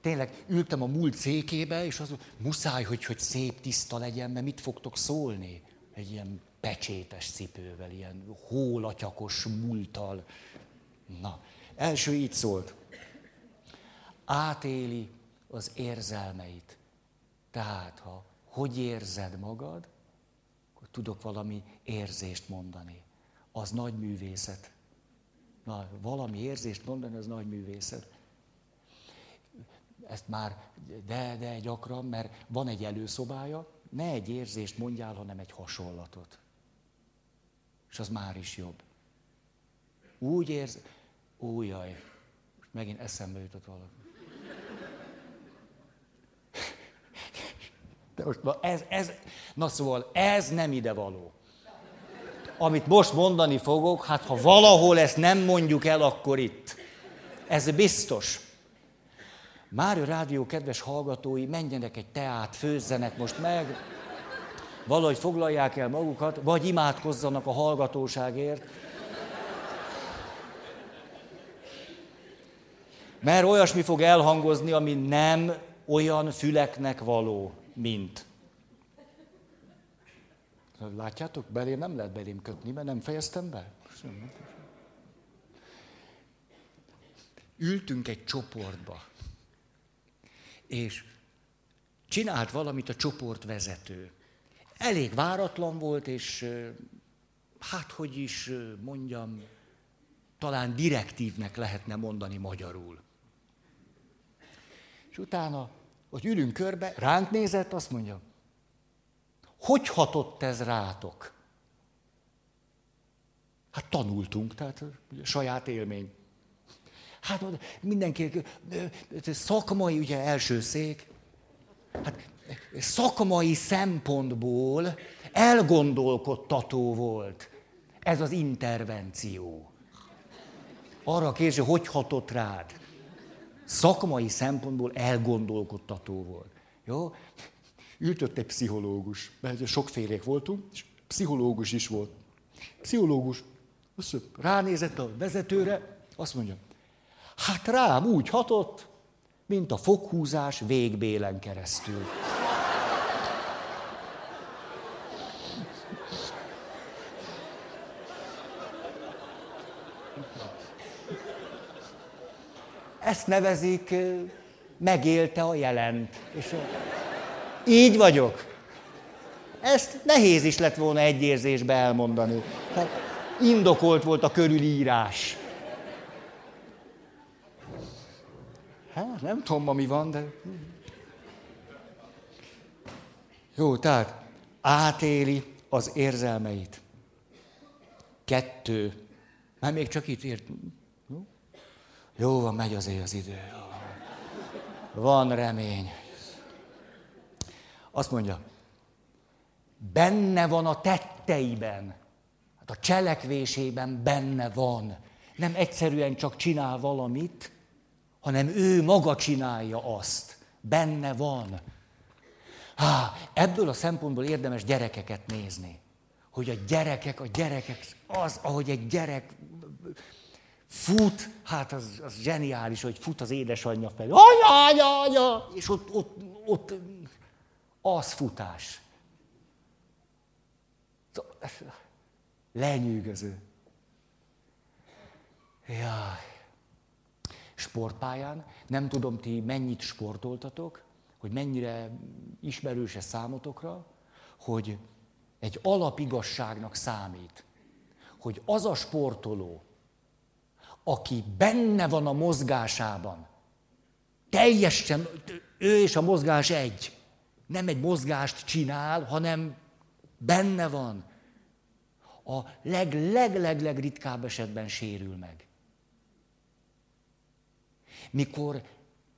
Tényleg ültem a múlt székébe, és az muszáj, hogy, hogy szép, tiszta legyen, mert mit fogtok szólni? Egy ilyen pecsétes cipővel, ilyen hólatyakos múltal. Na, Első így szólt. Átéli az érzelmeit. Tehát, ha hogy érzed magad, akkor tudok valami érzést mondani. Az nagy művészet. Na, valami érzést mondani, az nagy művészet. Ezt már, de, de gyakran, mert van egy előszobája, ne egy érzést mondjál, hanem egy hasonlatot. És az már is jobb. Úgy érz, Újjaj, most megint eszembe jutott valami. De most ez, ez, na szóval ez nem ide való. Amit most mondani fogok, hát ha valahol ezt nem mondjuk el, akkor itt. Ez biztos. Mária Rádió kedves hallgatói, menjenek egy teát, főzzenek most meg, valahogy foglalják el magukat, vagy imádkozzanak a hallgatóságért. Mert olyasmi fog elhangozni, ami nem olyan füleknek való, mint. Látjátok, belém nem lehet belém kötni, mert nem fejeztem be. Ültünk egy csoportba, és csinált valamit a csoportvezető. Elég váratlan volt, és hát hogy is mondjam, talán direktívnek lehetne mondani magyarul. És utána, hogy ülünk körbe, ránk nézett, azt mondja, hogy hatott ez rátok? Hát tanultunk, tehát saját élmény. Hát mindenki, szakmai, ugye első szék, hát szakmai szempontból elgondolkodtató volt ez az intervenció. Arra kérdezi, hogy hatott rád. Szakmai szempontból elgondolkodtató volt. Jó? Ültött egy pszichológus, mert sokfélék voltunk, és pszichológus is volt. Pszichológus, azt ránézett a vezetőre, azt mondja, hát rám úgy hatott, mint a foghúzás végbélen keresztül. Ezt nevezik, megélte a jelent. És így vagyok. Ezt nehéz is lett volna egy érzésbe elmondani. Hát indokolt volt a körülírás. Hát nem tudom ma mi van, de... Jó, tehát átéli az érzelmeit. Kettő. Már még csak itt írt. Jó, van, megy azért az idő. Van remény. Azt mondja, benne van a tetteiben, hát a cselekvésében benne van. Nem egyszerűen csak csinál valamit, hanem ő maga csinálja azt. Benne van. Há, ebből a szempontból érdemes gyerekeket nézni. Hogy a gyerekek, a gyerekek, az, ahogy egy gyerek fut, hát az, az zseniális, hogy fut az édesanyja felé. Anya, anya, anya! És ott, ott, ott az futás. Lenyűgöző. Jaj. Sportpályán, nem tudom ti mennyit sportoltatok, hogy mennyire ismerős ez számotokra, hogy egy alapigasságnak számít, hogy az a sportoló, aki benne van a mozgásában, teljesen, ő és a mozgás egy, nem egy mozgást csinál, hanem benne van. A leg-leg-leg-leg ritkább esetben sérül meg. Mikor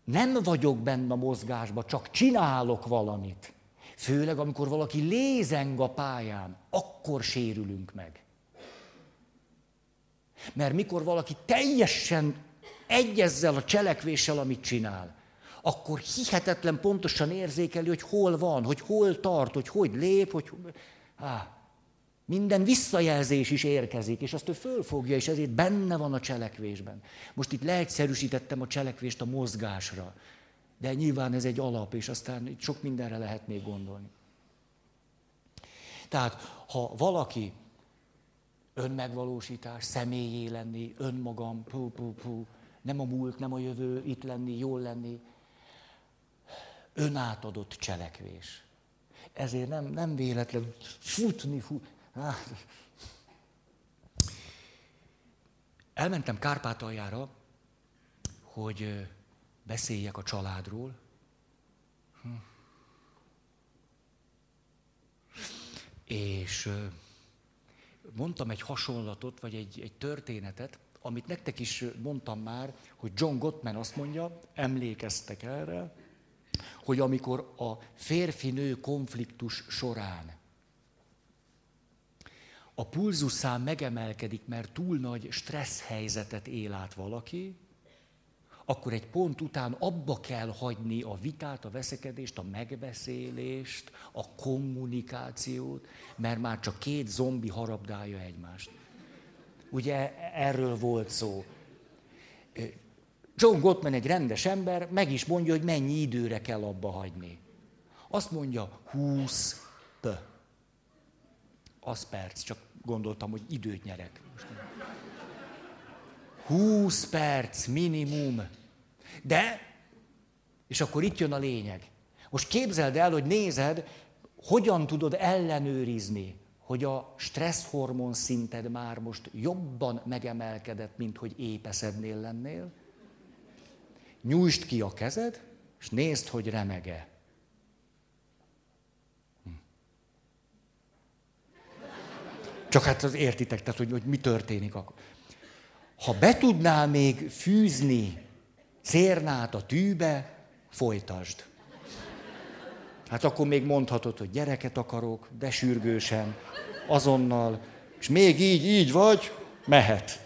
nem vagyok benne a mozgásba, csak csinálok valamit, főleg amikor valaki lézeng a pályán, akkor sérülünk meg. Mert mikor valaki teljesen egyezzel a cselekvéssel, amit csinál, akkor hihetetlen pontosan érzékeli, hogy hol van, hogy hol tart, hogy hogy lép, hogy... Á, minden visszajelzés is érkezik, és azt ő fölfogja, és ezért benne van a cselekvésben. Most itt leegyszerűsítettem a cselekvést a mozgásra, de nyilván ez egy alap, és aztán itt sok mindenre lehet még gondolni. Tehát, ha valaki önmegvalósítás, személyé lenni, önmagam, pú, pú, pú, nem a múlt, nem a jövő, itt lenni, jól lenni, önátadott cselekvés. Ezért nem, nem véletlen futni, futni. Elmentem Kárpátaljára, hogy beszéljek a családról. Hm. És mondtam egy hasonlatot, vagy egy, egy történetet, amit nektek is mondtam már, hogy John Gottman azt mondja, emlékeztek erre, hogy amikor a férfi-nő konfliktus során a pulzuszám megemelkedik, mert túl nagy stressz helyzetet él át valaki, akkor egy pont után abba kell hagyni a vitát, a veszekedést, a megbeszélést, a kommunikációt, mert már csak két zombi harabdálja egymást. Ugye erről volt szó. John Gottman egy rendes ember, meg is mondja, hogy mennyi időre kell abba hagyni. Azt mondja, 20 p. Az perc, csak gondoltam, hogy időt nyerek. 20 perc minimum. De, és akkor itt jön a lényeg. Most képzeld el, hogy nézed, hogyan tudod ellenőrizni, hogy a stresszhormon szinted már most jobban megemelkedett, mint hogy épeszednél lennél. Nyújtsd ki a kezed, és nézd, hogy remege. Hm. Csak hát az értitek, tehát hogy, hogy mi történik akkor. Ha be tudnál még fűzni cérnát a tűbe, folytasd. Hát akkor még mondhatod, hogy gyereket akarok, de sürgősen, azonnal, és még így, így vagy, mehet.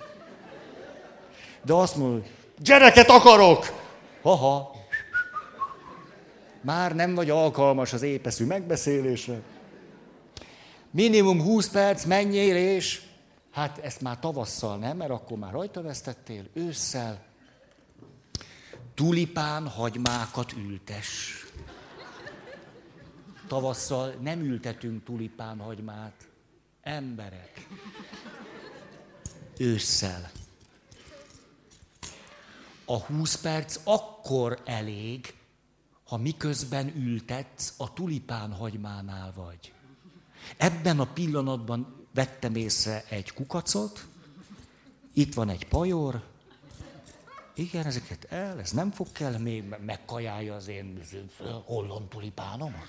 De azt mondod, gyereket akarok! Haha, már nem vagy alkalmas az épeszű megbeszélésre. Minimum 20 perc, menjél és Hát ezt már tavasszal nem, mert akkor már rajta vesztettél, ősszel. Tulipán hagymákat ültes. Tavasszal nem ültetünk tulipán hagymát. Emberek. Ősszel. A 20 perc akkor elég, ha miközben ültetsz, a tulipán hagymánál vagy. Ebben a pillanatban vettem észre egy kukacot, itt van egy pajor, igen, ezeket el, ez nem fog kell még megkajálja az én holland tulipánomat.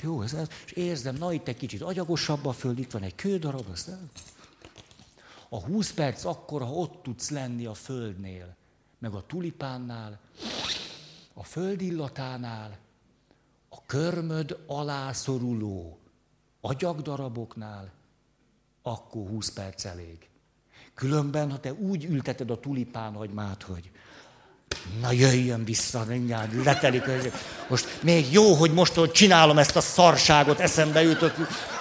Jó, ez, ez, és érzem, na itt egy kicsit agyagosabb a föld, itt van egy kődarab, azt el. A 20 perc akkor, ha ott tudsz lenni a földnél, meg a tulipánnál, a föld illatánál, a körmöd alá szoruló agyagdaraboknál, akkor 20 perc elég. Különben, ha te úgy ülteted a tulipán hagymát, hogy na jöjjön vissza, mindjárt letelik. Most még jó, hogy most hogy csinálom ezt a szarságot, eszembe jutott.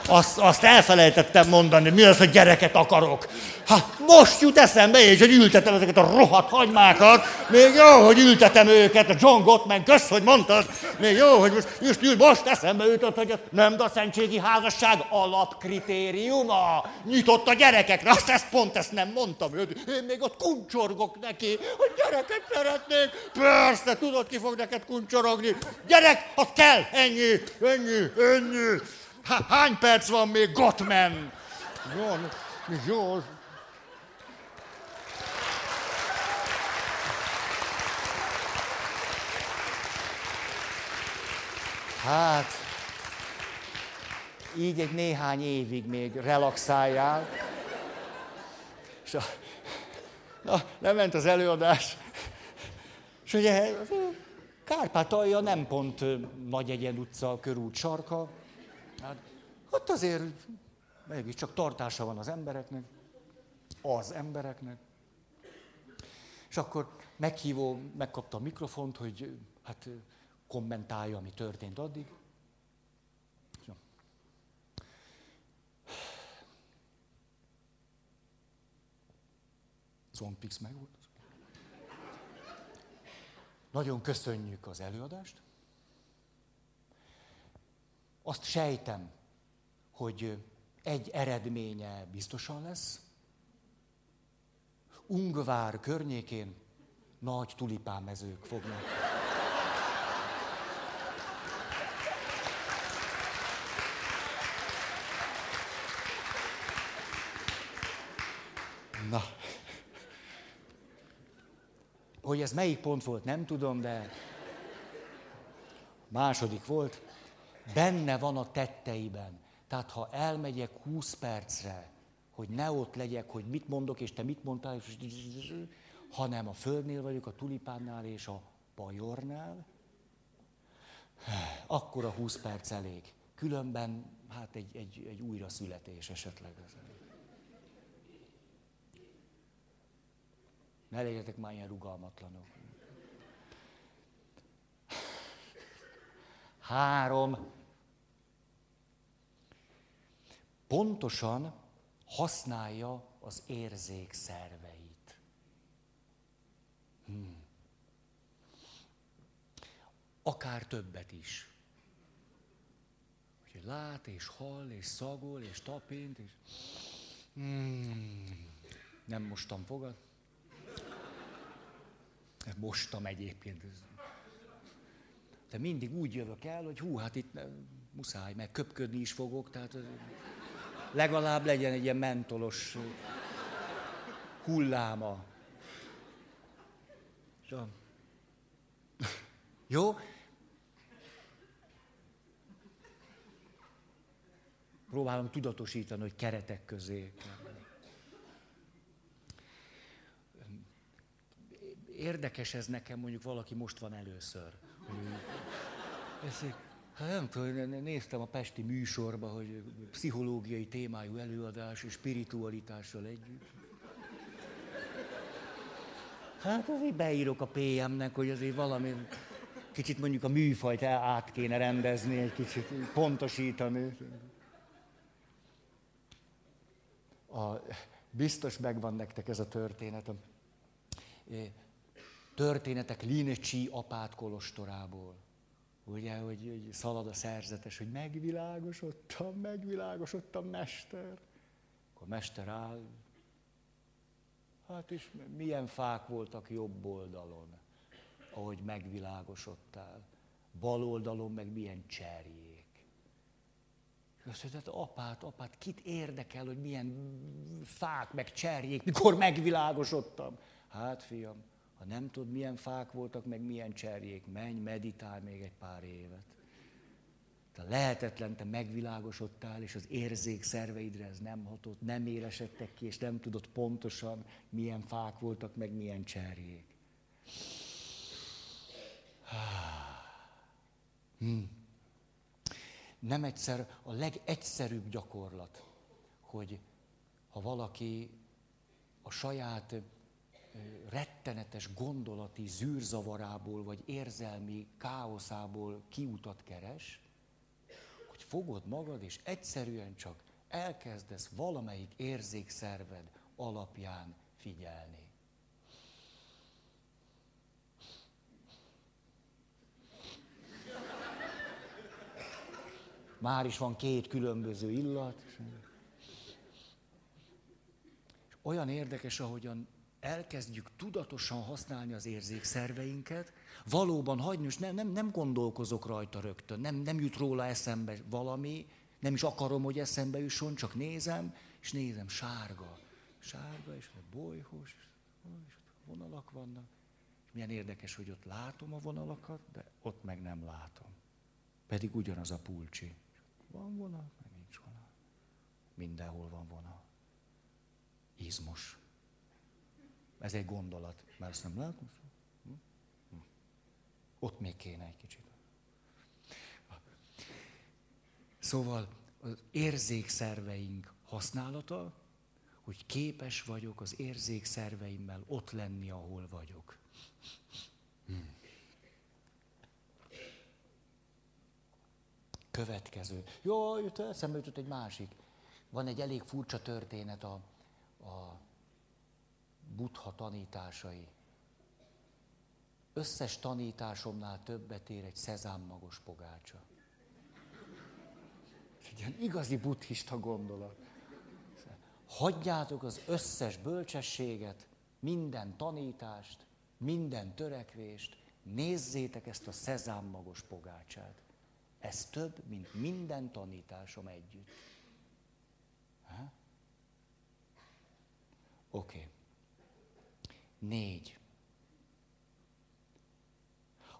Azt, azt elfelejtettem mondani, mi az, hogy gyereket akarok. Hát most jut eszembe, és hogy ültetem ezeket a rohadt hagymákat. Még jó, hogy ültetem őket, a John Gottman, kösz, hogy mondtad. Még jó, hogy most, most, most eszembe jutott, hogy nem a szentségi házasság alapkritériuma. Nyitott a gyerekekre, azt ezt pont ezt nem mondtam. Én még ott kuncsorgok neki, hogy gyereket szeretnék. Persze, tudod, ki fog neked kuncsorogni. Gyerek, az kell, ennyi, ennyi, ennyi. Hány perc van még, Gottman? Jó, jó. Hát, így egy néhány évig még relaxáljál. És a, na, lement az előadás. És ugye Kárpátalja nem pont Nagy Egyen utca, körút sarka, Hát, ott azért csak tartása van az embereknek, az embereknek. És akkor meghívó, megkapta a mikrofont, hogy hát kommentálja, ami történt addig. Zompix meg volt. Nagyon köszönjük az előadást azt sejtem, hogy egy eredménye biztosan lesz. Ungvár környékén nagy tulipánmezők fognak. Na. Hogy ez melyik pont volt, nem tudom, de második volt benne van a tetteiben. Tehát ha elmegyek 20 percre, hogy ne ott legyek, hogy mit mondok, és te mit mondtál, hanem a földnél vagyok, a tulipánnál és a pajornál, akkor a 20 perc elég. Különben, hát egy, egy, egy újra születés esetleg. Ne legyetek már ilyen rugalmatlanok. Három. Pontosan használja az érzékszerveit. Hmm. Akár többet is. Úgyhogy lát, és hall, és szagol, és tapint, és... Hmm. Nem mostam fogad. Mostam egyébként. De mindig úgy jövök el, hogy hú, hát itt muszáj, meg köpködni is fogok, tehát legalább legyen egy ilyen mentolos hulláma. Jó? Próbálom tudatosítani, hogy keretek közé. Érdekes ez nekem, mondjuk valaki most van először. Hát nem tudom, néztem a Pesti műsorba, hogy pszichológiai témájú előadás és spiritualitással együtt. Hát azért beírok a PM-nek, hogy azért valami kicsit mondjuk a műfajt át kéne rendezni, egy kicsit pontosítani. A, biztos megvan nektek ez a történet. A történetek Lincsi apát kolostorából. Ugye, hogy, hogy szalad a szerzetes, hogy megvilágosodtam, megvilágosodtam, mester. Akkor mester áll. Hát és milyen fák voltak jobb oldalon, ahogy megvilágosodtál. Bal oldalon meg milyen cserjék. Azt mondja, hát apát, apát, kit érdekel, hogy milyen fák meg cserjék, mikor megvilágosodtam? Hát fiam, ha nem tudod, milyen fák voltak, meg milyen cserjék, menj, meditálj még egy pár évet. Te lehetetlen, te megvilágosodtál, és az érzék szerveidre ez nem hatott, nem élesedtek ki, és nem tudod pontosan, milyen fák voltak, meg milyen cserjék. Hmm. Nem egyszer a legegyszerűbb gyakorlat, hogy ha valaki a saját rettenetes gondolati zűrzavarából, vagy érzelmi káoszából kiutat keres, hogy fogod magad, és egyszerűen csak elkezdesz valamelyik érzékszerved alapján figyelni. Már is van két különböző illat. És olyan érdekes, ahogyan elkezdjük tudatosan használni az érzékszerveinket, valóban hagyni, és nem, nem, nem gondolkozok rajta rögtön, nem, nem jut róla eszembe valami, nem is akarom, hogy eszembe jusson, csak nézem, és nézem, sárga, sárga, és bolyhos, és vonalak vannak. És milyen érdekes, hogy ott látom a vonalakat, de ott meg nem látom. Pedig ugyanaz a pulcsi. Van vonal, meg nincs vonal. Mindenhol van vonal. Izmos. Ez egy gondolat, mert azt nem látom. Hm? Hm. Ott még kéne egy kicsit. Szóval az érzékszerveink használata, hogy képes vagyok az érzékszerveimmel ott lenni, ahol vagyok. Hm. Következő. Jó, jött eszembe jutott egy másik. Van egy elég furcsa történet a, a Buddha tanításai. Összes tanításomnál többet ér egy szezámmagos pogácsa. Ez egy ilyen igazi buddhista gondolat. Hagyjátok az összes bölcsességet, minden tanítást, minden törekvést, nézzétek ezt a szezámmagos pogácsát. Ez több, mint minden tanításom együtt. Oké. Okay. Négy.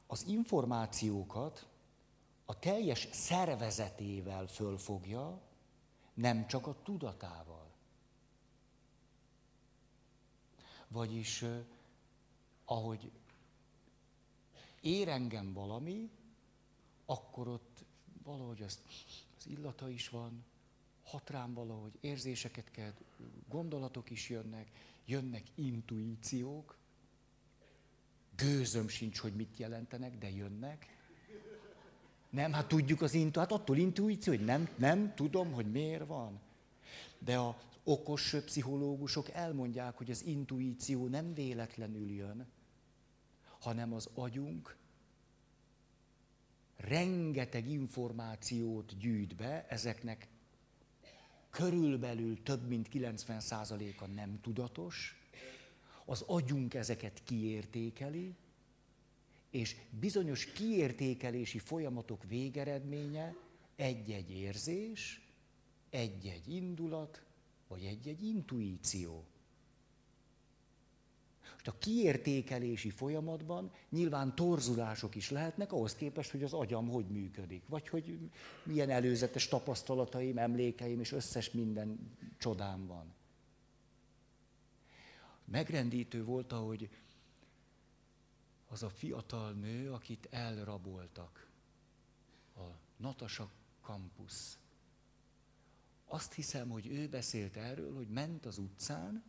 Az információkat a teljes szervezetével fölfogja, nem csak a tudatával. Vagyis, ahogy ér engem valami, akkor ott valahogy az, az illata is van, hat rám valahogy, érzéseket kell, gondolatok is jönnek, jönnek intuíciók, Gőzöm sincs, hogy mit jelentenek, de jönnek. Nem, hát tudjuk az intu, hát attól intuíció, hogy nem, nem tudom, hogy miért van. De az okos pszichológusok elmondják, hogy az intuíció nem véletlenül jön, hanem az agyunk rengeteg információt gyűjt be, ezeknek körülbelül több mint 90%-a nem tudatos, az agyunk ezeket kiértékeli, és bizonyos kiértékelési folyamatok végeredménye egy-egy érzés, egy-egy indulat, vagy egy-egy intuíció. Most a kiértékelési folyamatban nyilván torzulások is lehetnek ahhoz képest, hogy az agyam hogy működik, vagy hogy milyen előzetes tapasztalataim, emlékeim és összes minden csodám van. Megrendítő volt, ahogy az a fiatal nő, akit elraboltak, a Natasa Campus. Azt hiszem, hogy ő beszélt erről, hogy ment az utcán,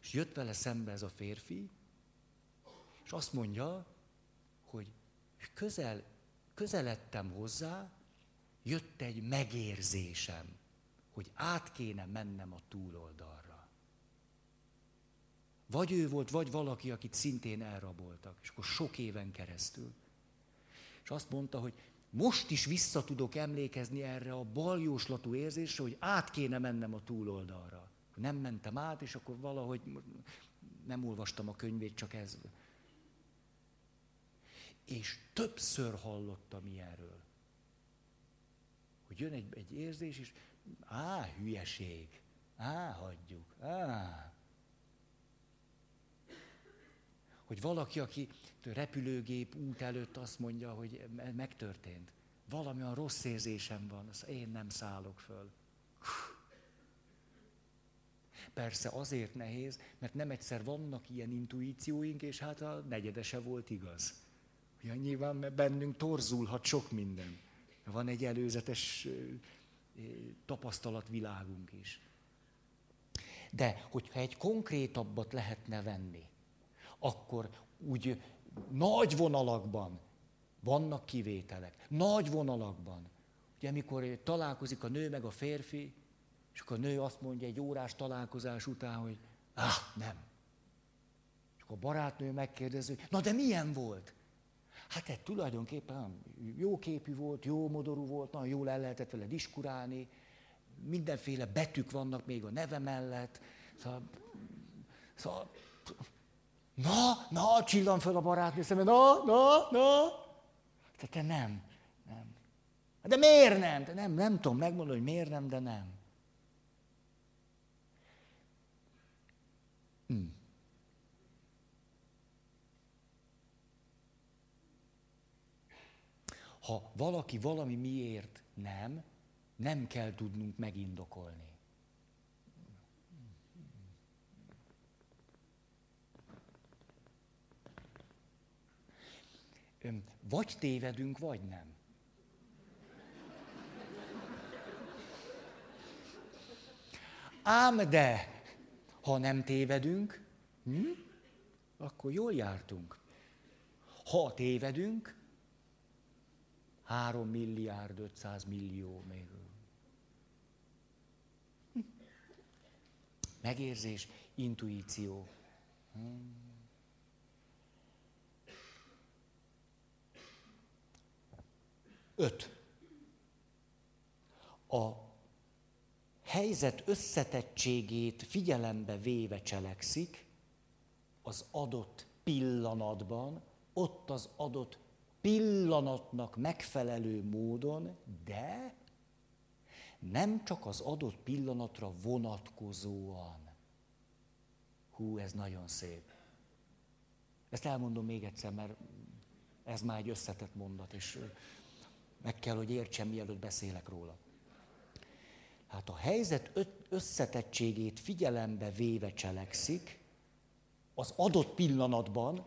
és jött vele szembe ez a férfi, és azt mondja, hogy közel, közeledtem hozzá, jött egy megérzésem, hogy át kéne mennem a túloldalra. Vagy ő volt, vagy valaki, akit szintén elraboltak, és akkor sok éven keresztül. És azt mondta, hogy most is vissza tudok emlékezni erre a baljóslatú érzésre, hogy át kéne mennem a túloldalra nem mentem át, és akkor valahogy nem olvastam a könyvét, csak ez. És többször hallottam ilyenről. Hogy jön egy, egy érzés, és á, hülyeség, á, hagyjuk, á. Hogy valaki, aki repülőgép út előtt azt mondja, hogy megtörtént. Valami a rossz érzésem van, azt én nem szállok föl. Persze azért nehéz, mert nem egyszer vannak ilyen intuícióink, és hát a negyedese volt igaz. Ugye nyilván bennünk torzulhat sok minden. Van egy előzetes tapasztalatvilágunk is. De hogyha egy konkrétabbat lehetne venni, akkor úgy nagy vonalakban vannak kivételek. Nagy vonalakban. Ugye amikor találkozik a nő meg a férfi, és akkor a nő azt mondja egy órás találkozás után, hogy ah, nem. És akkor a barátnő megkérdezi, na de milyen volt? Hát egy tulajdonképpen jó képű volt, jó modorú volt, nagyon jól el lehetett vele diskurálni, mindenféle betűk vannak még a neve mellett. Szóval, szóval na, na, csillan fel a barátnő szemben, na, na, na. Te, te nem, nem. De miért nem? De nem, nem tudom megmondani, hogy miért nem, de nem. Hmm. Ha valaki valami miért nem, nem kell tudnunk megindokolni. Vagy tévedünk, vagy nem. Ám de ha nem tévedünk, hm, akkor jól jártunk. Ha tévedünk, 3 milliárd 500 millió még. Megérzés, intuíció. Hm. Öt. A helyzet összetettségét figyelembe véve cselekszik, az adott pillanatban, ott az adott pillanatnak megfelelő módon, de nem csak az adott pillanatra vonatkozóan. Hú, ez nagyon szép. Ezt elmondom még egyszer, mert ez már egy összetett mondat, és meg kell, hogy értsem, mielőtt beszélek róla. Hát a helyzet összetettségét figyelembe véve cselekszik, az adott pillanatban,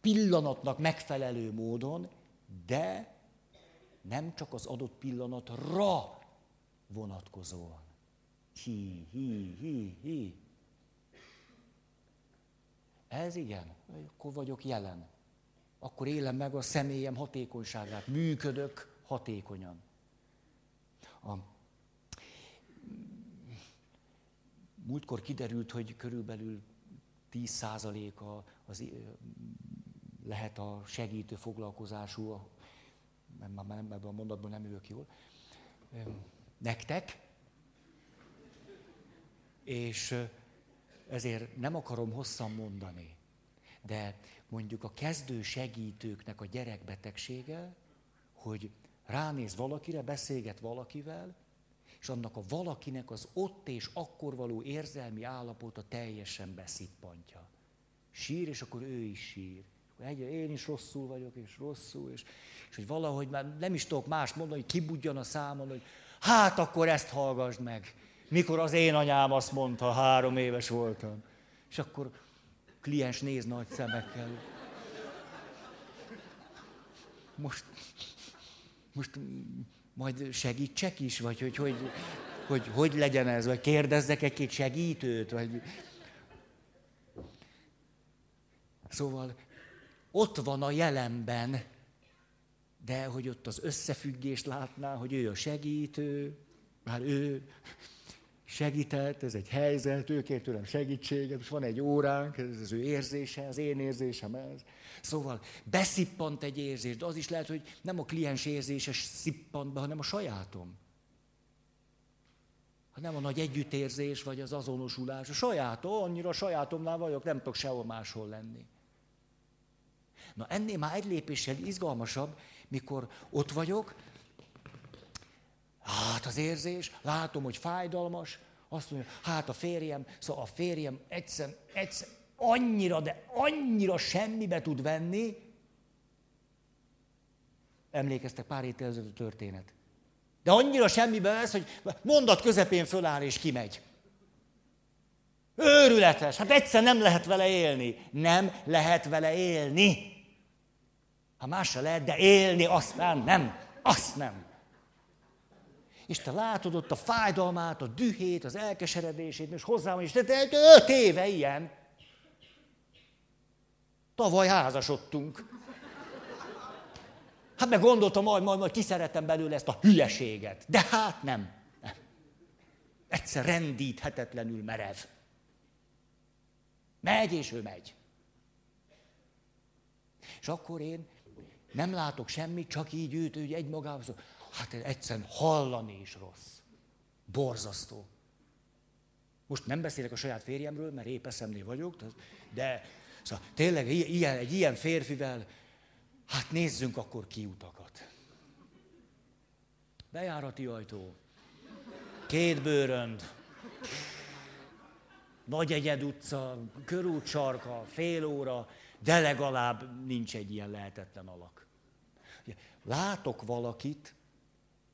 pillanatnak megfelelő módon, de nem csak az adott pillanatra vonatkozóan. Hi, hi, hi, hi. Ez igen, akkor vagyok jelen. Akkor élem meg a személyem hatékonyságát, működök hatékonyan. A, múltkor kiderült, hogy körülbelül 10%-a az, lehet a segítő foglalkozású, már ebben a mondatban nem ülök jól, nektek, és ezért nem akarom hosszan mondani, de mondjuk a kezdő segítőknek a gyerekbetegsége, hogy ránéz valakire, beszélget valakivel, és annak a valakinek az ott és akkor való érzelmi állapota teljesen beszippantja. Sír, és akkor ő is sír. Egyre én is rosszul vagyok, és rosszul, és, és hogy valahogy már nem is tudok más mondani, hogy kibudjan a számon, hogy hát akkor ezt hallgassd meg. Mikor az én anyám azt mondta, három éves voltam. És akkor kliens néz nagy szemekkel. Most, most majd segítsek is, vagy hogy hogy, hogy, hogy legyen ez, vagy kérdezzek egy-két segítőt, vagy... Szóval ott van a jelenben, de hogy ott az összefüggést látná, hogy ő a segítő, már ő segített, ez egy helyzet, ő kért tőlem segítséget, és van egy óránk, ez az ő érzése, az én érzésem ez. Szóval beszippant egy érzés, de az is lehet, hogy nem a kliens érzése szippant be, hanem a sajátom. Ha nem a nagy együttérzés, vagy az azonosulás, a sajátom, annyira sajátomnál vagyok, nem tudok sehol máshol lenni. Na ennél már egy lépéssel izgalmasabb, mikor ott vagyok, hát az érzés, látom, hogy fájdalmas, azt mondja, hát a férjem, szóval a férjem egyszer, egyszer annyira, de annyira semmibe tud venni, emlékeztek pár héttel a történet. De annyira semmibe vesz, hogy mondat közepén föláll és kimegy. Őrületes, hát egyszer nem lehet vele élni. Nem lehet vele élni. Ha más se lehet, de élni azt már nem. Azt nem. És te látod ott a fájdalmát, a dühét, az elkeseredését, és hozzám is, te, te, te öt éve ilyen. Tavaly házasodtunk. Hát meg gondoltam, majd, majd, majd kiszeretem belőle ezt a hülyeséget. De hát nem. nem. Egyszer rendíthetetlenül merev. Megy, és ő megy. És akkor én nem látok semmit, csak így őt, úgy egymagában. Szóval, hát egyszerűen hallani is rossz. Borzasztó. Most nem beszélek a saját férjemről, mert épp eszemnél vagyok, de szóval tényleg ilyen, egy ilyen férfivel, hát nézzünk akkor kiutakat. Bejárati ajtó, két bőrönd, nagy egyed utca, körút sarka, fél óra, de legalább nincs egy ilyen lehetetlen alak. Látok valakit,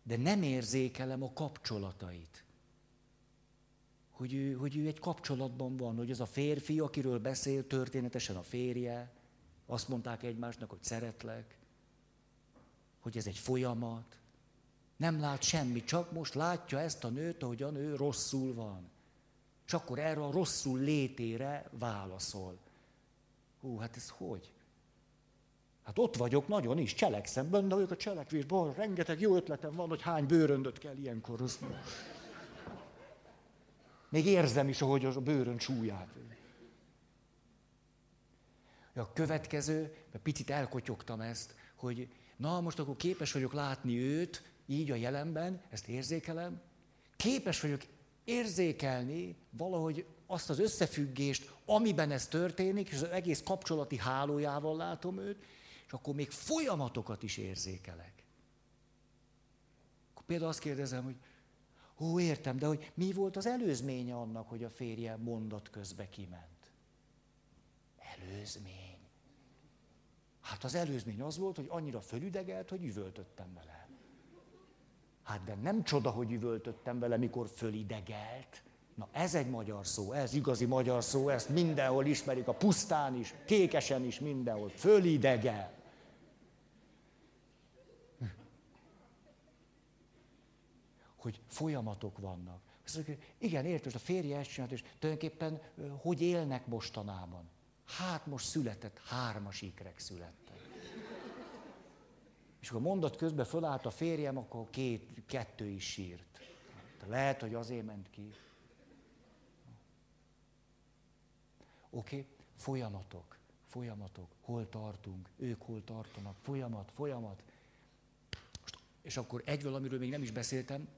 de nem érzékelem a kapcsolatait. Hogy ő, hogy ő egy kapcsolatban van, hogy az a férfi, akiről beszél, történetesen a férje, azt mondták egymásnak, hogy szeretlek, hogy ez egy folyamat. Nem lát semmi, csak most látja ezt a nőt, a nő rosszul van. És akkor erre a rosszul létére válaszol. Hú, hát ez hogy? Hát ott vagyok nagyon is, cselekszem, benne vagyok a cselekvésben, rengeteg jó ötletem van, hogy hány bőröndöt kell ilyenkor hozni. Még érzem is, ahogy a bőrön súlyát. A következő, mert picit elkotyogtam ezt, hogy na most akkor képes vagyok látni őt, így a jelenben, ezt érzékelem, képes vagyok érzékelni valahogy azt az összefüggést, amiben ez történik, és az egész kapcsolati hálójával látom őt, és akkor még folyamatokat is érzékelek. Akkor például azt kérdezem, hogy ó, értem, de hogy mi volt az előzménye annak, hogy a férje mondat közbe kiment? Előzmény. Hát az előzmény az volt, hogy annyira fölüdegelt, hogy üvöltöttem vele. Hát de nem csoda, hogy üvöltöttem vele, mikor fölidegelt. Na ez egy magyar szó, ez igazi magyar szó, ezt mindenhol ismerik, a pusztán is, kékesen is, mindenhol. Fölidegel. Hogy folyamatok vannak. Azt mondjuk, igen, érted, a férje ezt csinált, és tulajdonképpen hogy élnek mostanában? Hát most született, hármas ikrek születtek. És akkor mondat közben fölállt a férjem, akkor két, kettő is sírt. De lehet, hogy azért ment ki. Oké, okay? folyamatok, folyamatok, hol tartunk, ők hol tartanak, folyamat, folyamat. Most, és akkor egy valamiről még nem is beszéltem,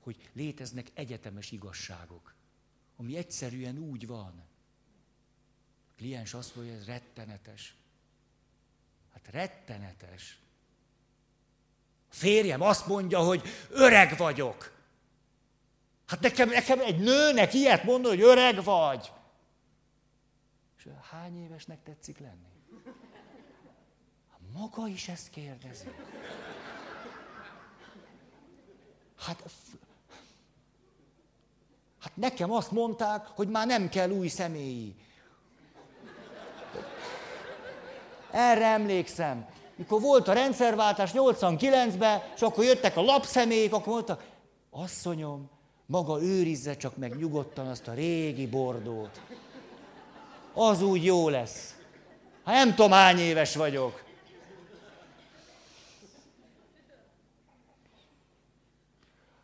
hogy léteznek egyetemes igazságok, ami egyszerűen úgy van. A kliens azt mondja, hogy ez rettenetes. Hát rettenetes. A férjem azt mondja, hogy öreg vagyok. Hát nekem, nekem egy nőnek ilyet mondani, hogy öreg vagy. És hány évesnek tetszik lenni? Hát maga is ezt kérdezi. Hát, hát nekem azt mondták, hogy már nem kell új személyi. Erre emlékszem. Mikor volt a rendszerváltás 89-ben, és akkor jöttek a lapszemélyek, akkor mondta, asszonyom, maga őrizze csak meg nyugodtan azt a régi bordót. Az úgy jó lesz. Hát nem tudom, hány éves vagyok.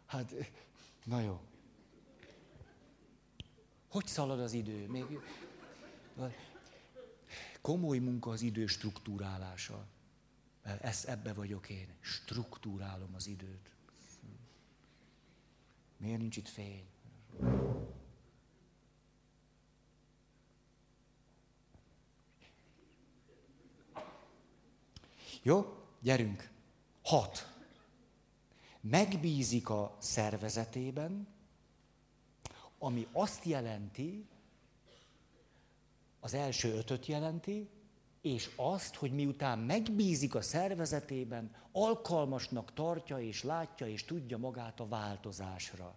Hát, na jó. Hogy szalad az idő? Még... Komoly munka az idő struktúrálása. Ez, ebbe vagyok én. Struktúrálom az időt. Miért nincs itt fény? Jó, gyerünk. Hat. Megbízik a szervezetében, ami azt jelenti, az első ötöt jelenti, és azt, hogy miután megbízik a szervezetében, alkalmasnak tartja és látja és tudja magát a változásra.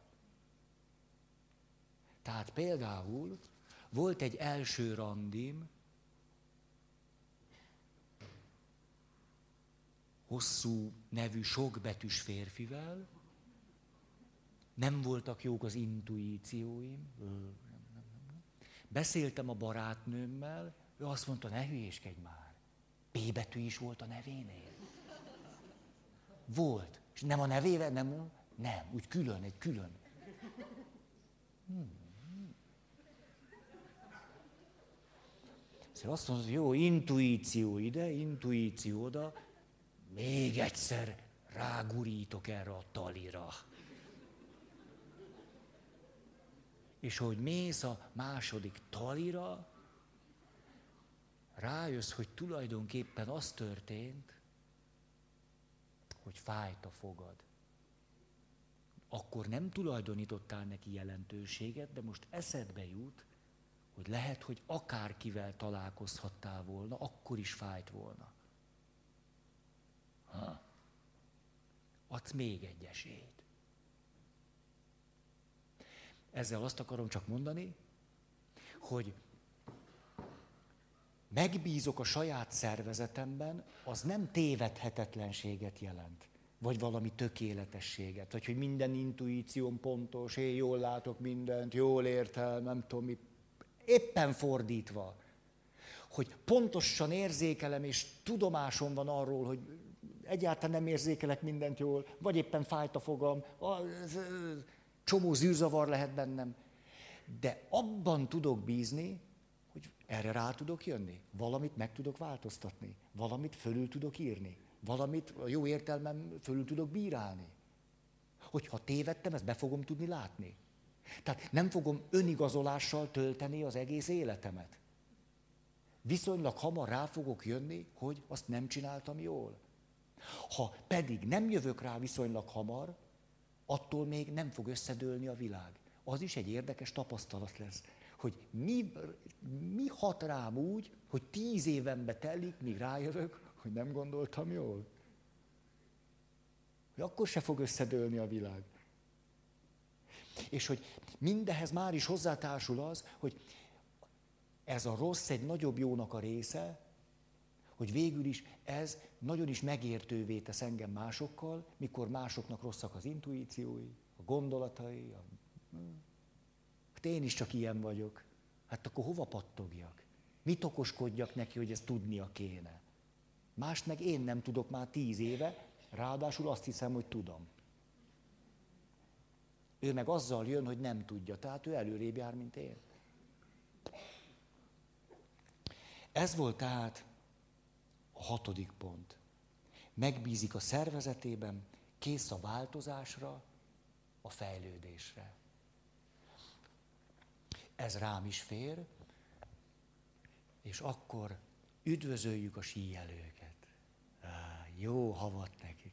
Tehát például volt egy első randim, hosszú nevű sokbetűs férfivel, nem voltak jók az intuícióim, beszéltem a barátnőmmel, ő azt mondta, ne hülyéskedj már. P betű is volt a nevénél. Volt. És nem a nevével, nem, nem, úgy külön, egy külön. Hmm. Szóval azt mondod, jó, intuíció ide, intuíció oda, még egyszer rágurítok erre a talira. És hogy mész a második talira, rájössz, hogy tulajdonképpen az történt, hogy fájt a fogad. Akkor nem tulajdonítottál neki jelentőséget, de most eszedbe jut, hogy lehet, hogy akárkivel találkozhattál volna, akkor is fájt volna. Ha? Adsz még egy esélyt. Ezzel azt akarom csak mondani, hogy megbízok a saját szervezetemben, az nem tévedhetetlenséget jelent, vagy valami tökéletességet, vagy hogy minden intuícióm pontos, én jól látok mindent, jól értem, nem tudom mi. Éppen fordítva, hogy pontosan érzékelem, és tudomásom van arról, hogy egyáltalán nem érzékelek mindent jól, vagy éppen fájt a fogam, csomó zűrzavar lehet bennem. De abban tudok bízni, erre rá tudok jönni, valamit meg tudok változtatni, valamit fölül tudok írni, valamit a jó értelmem fölül tudok bírálni. Hogyha tévedtem, ezt be fogom tudni látni. Tehát nem fogom önigazolással tölteni az egész életemet. Viszonylag hamar rá fogok jönni, hogy azt nem csináltam jól. Ha pedig nem jövök rá viszonylag hamar, attól még nem fog összedőlni a világ. Az is egy érdekes tapasztalat lesz hogy mi, mi hat rám úgy, hogy tíz évenbe telik, míg rájövök, hogy nem gondoltam jól. Hogy akkor se fog összedőlni a világ. És hogy mindehez már is hozzátársul az, hogy ez a rossz egy nagyobb jónak a része, hogy végül is ez nagyon is megértővé tesz engem másokkal, mikor másoknak rosszak az intuíciói, a gondolatai, a... Hát én is csak ilyen vagyok. Hát akkor hova pattogjak? Mit okoskodjak neki, hogy ezt tudnia kéne? Mást meg én nem tudok már tíz éve, ráadásul azt hiszem, hogy tudom. Ő meg azzal jön, hogy nem tudja, tehát ő előrébb jár, mint én. Ez volt tehát a hatodik pont. Megbízik a szervezetében, kész a változásra, a fejlődésre. Ez rám is fér, és akkor üdvözöljük a síelőket. Á, jó havat nekik.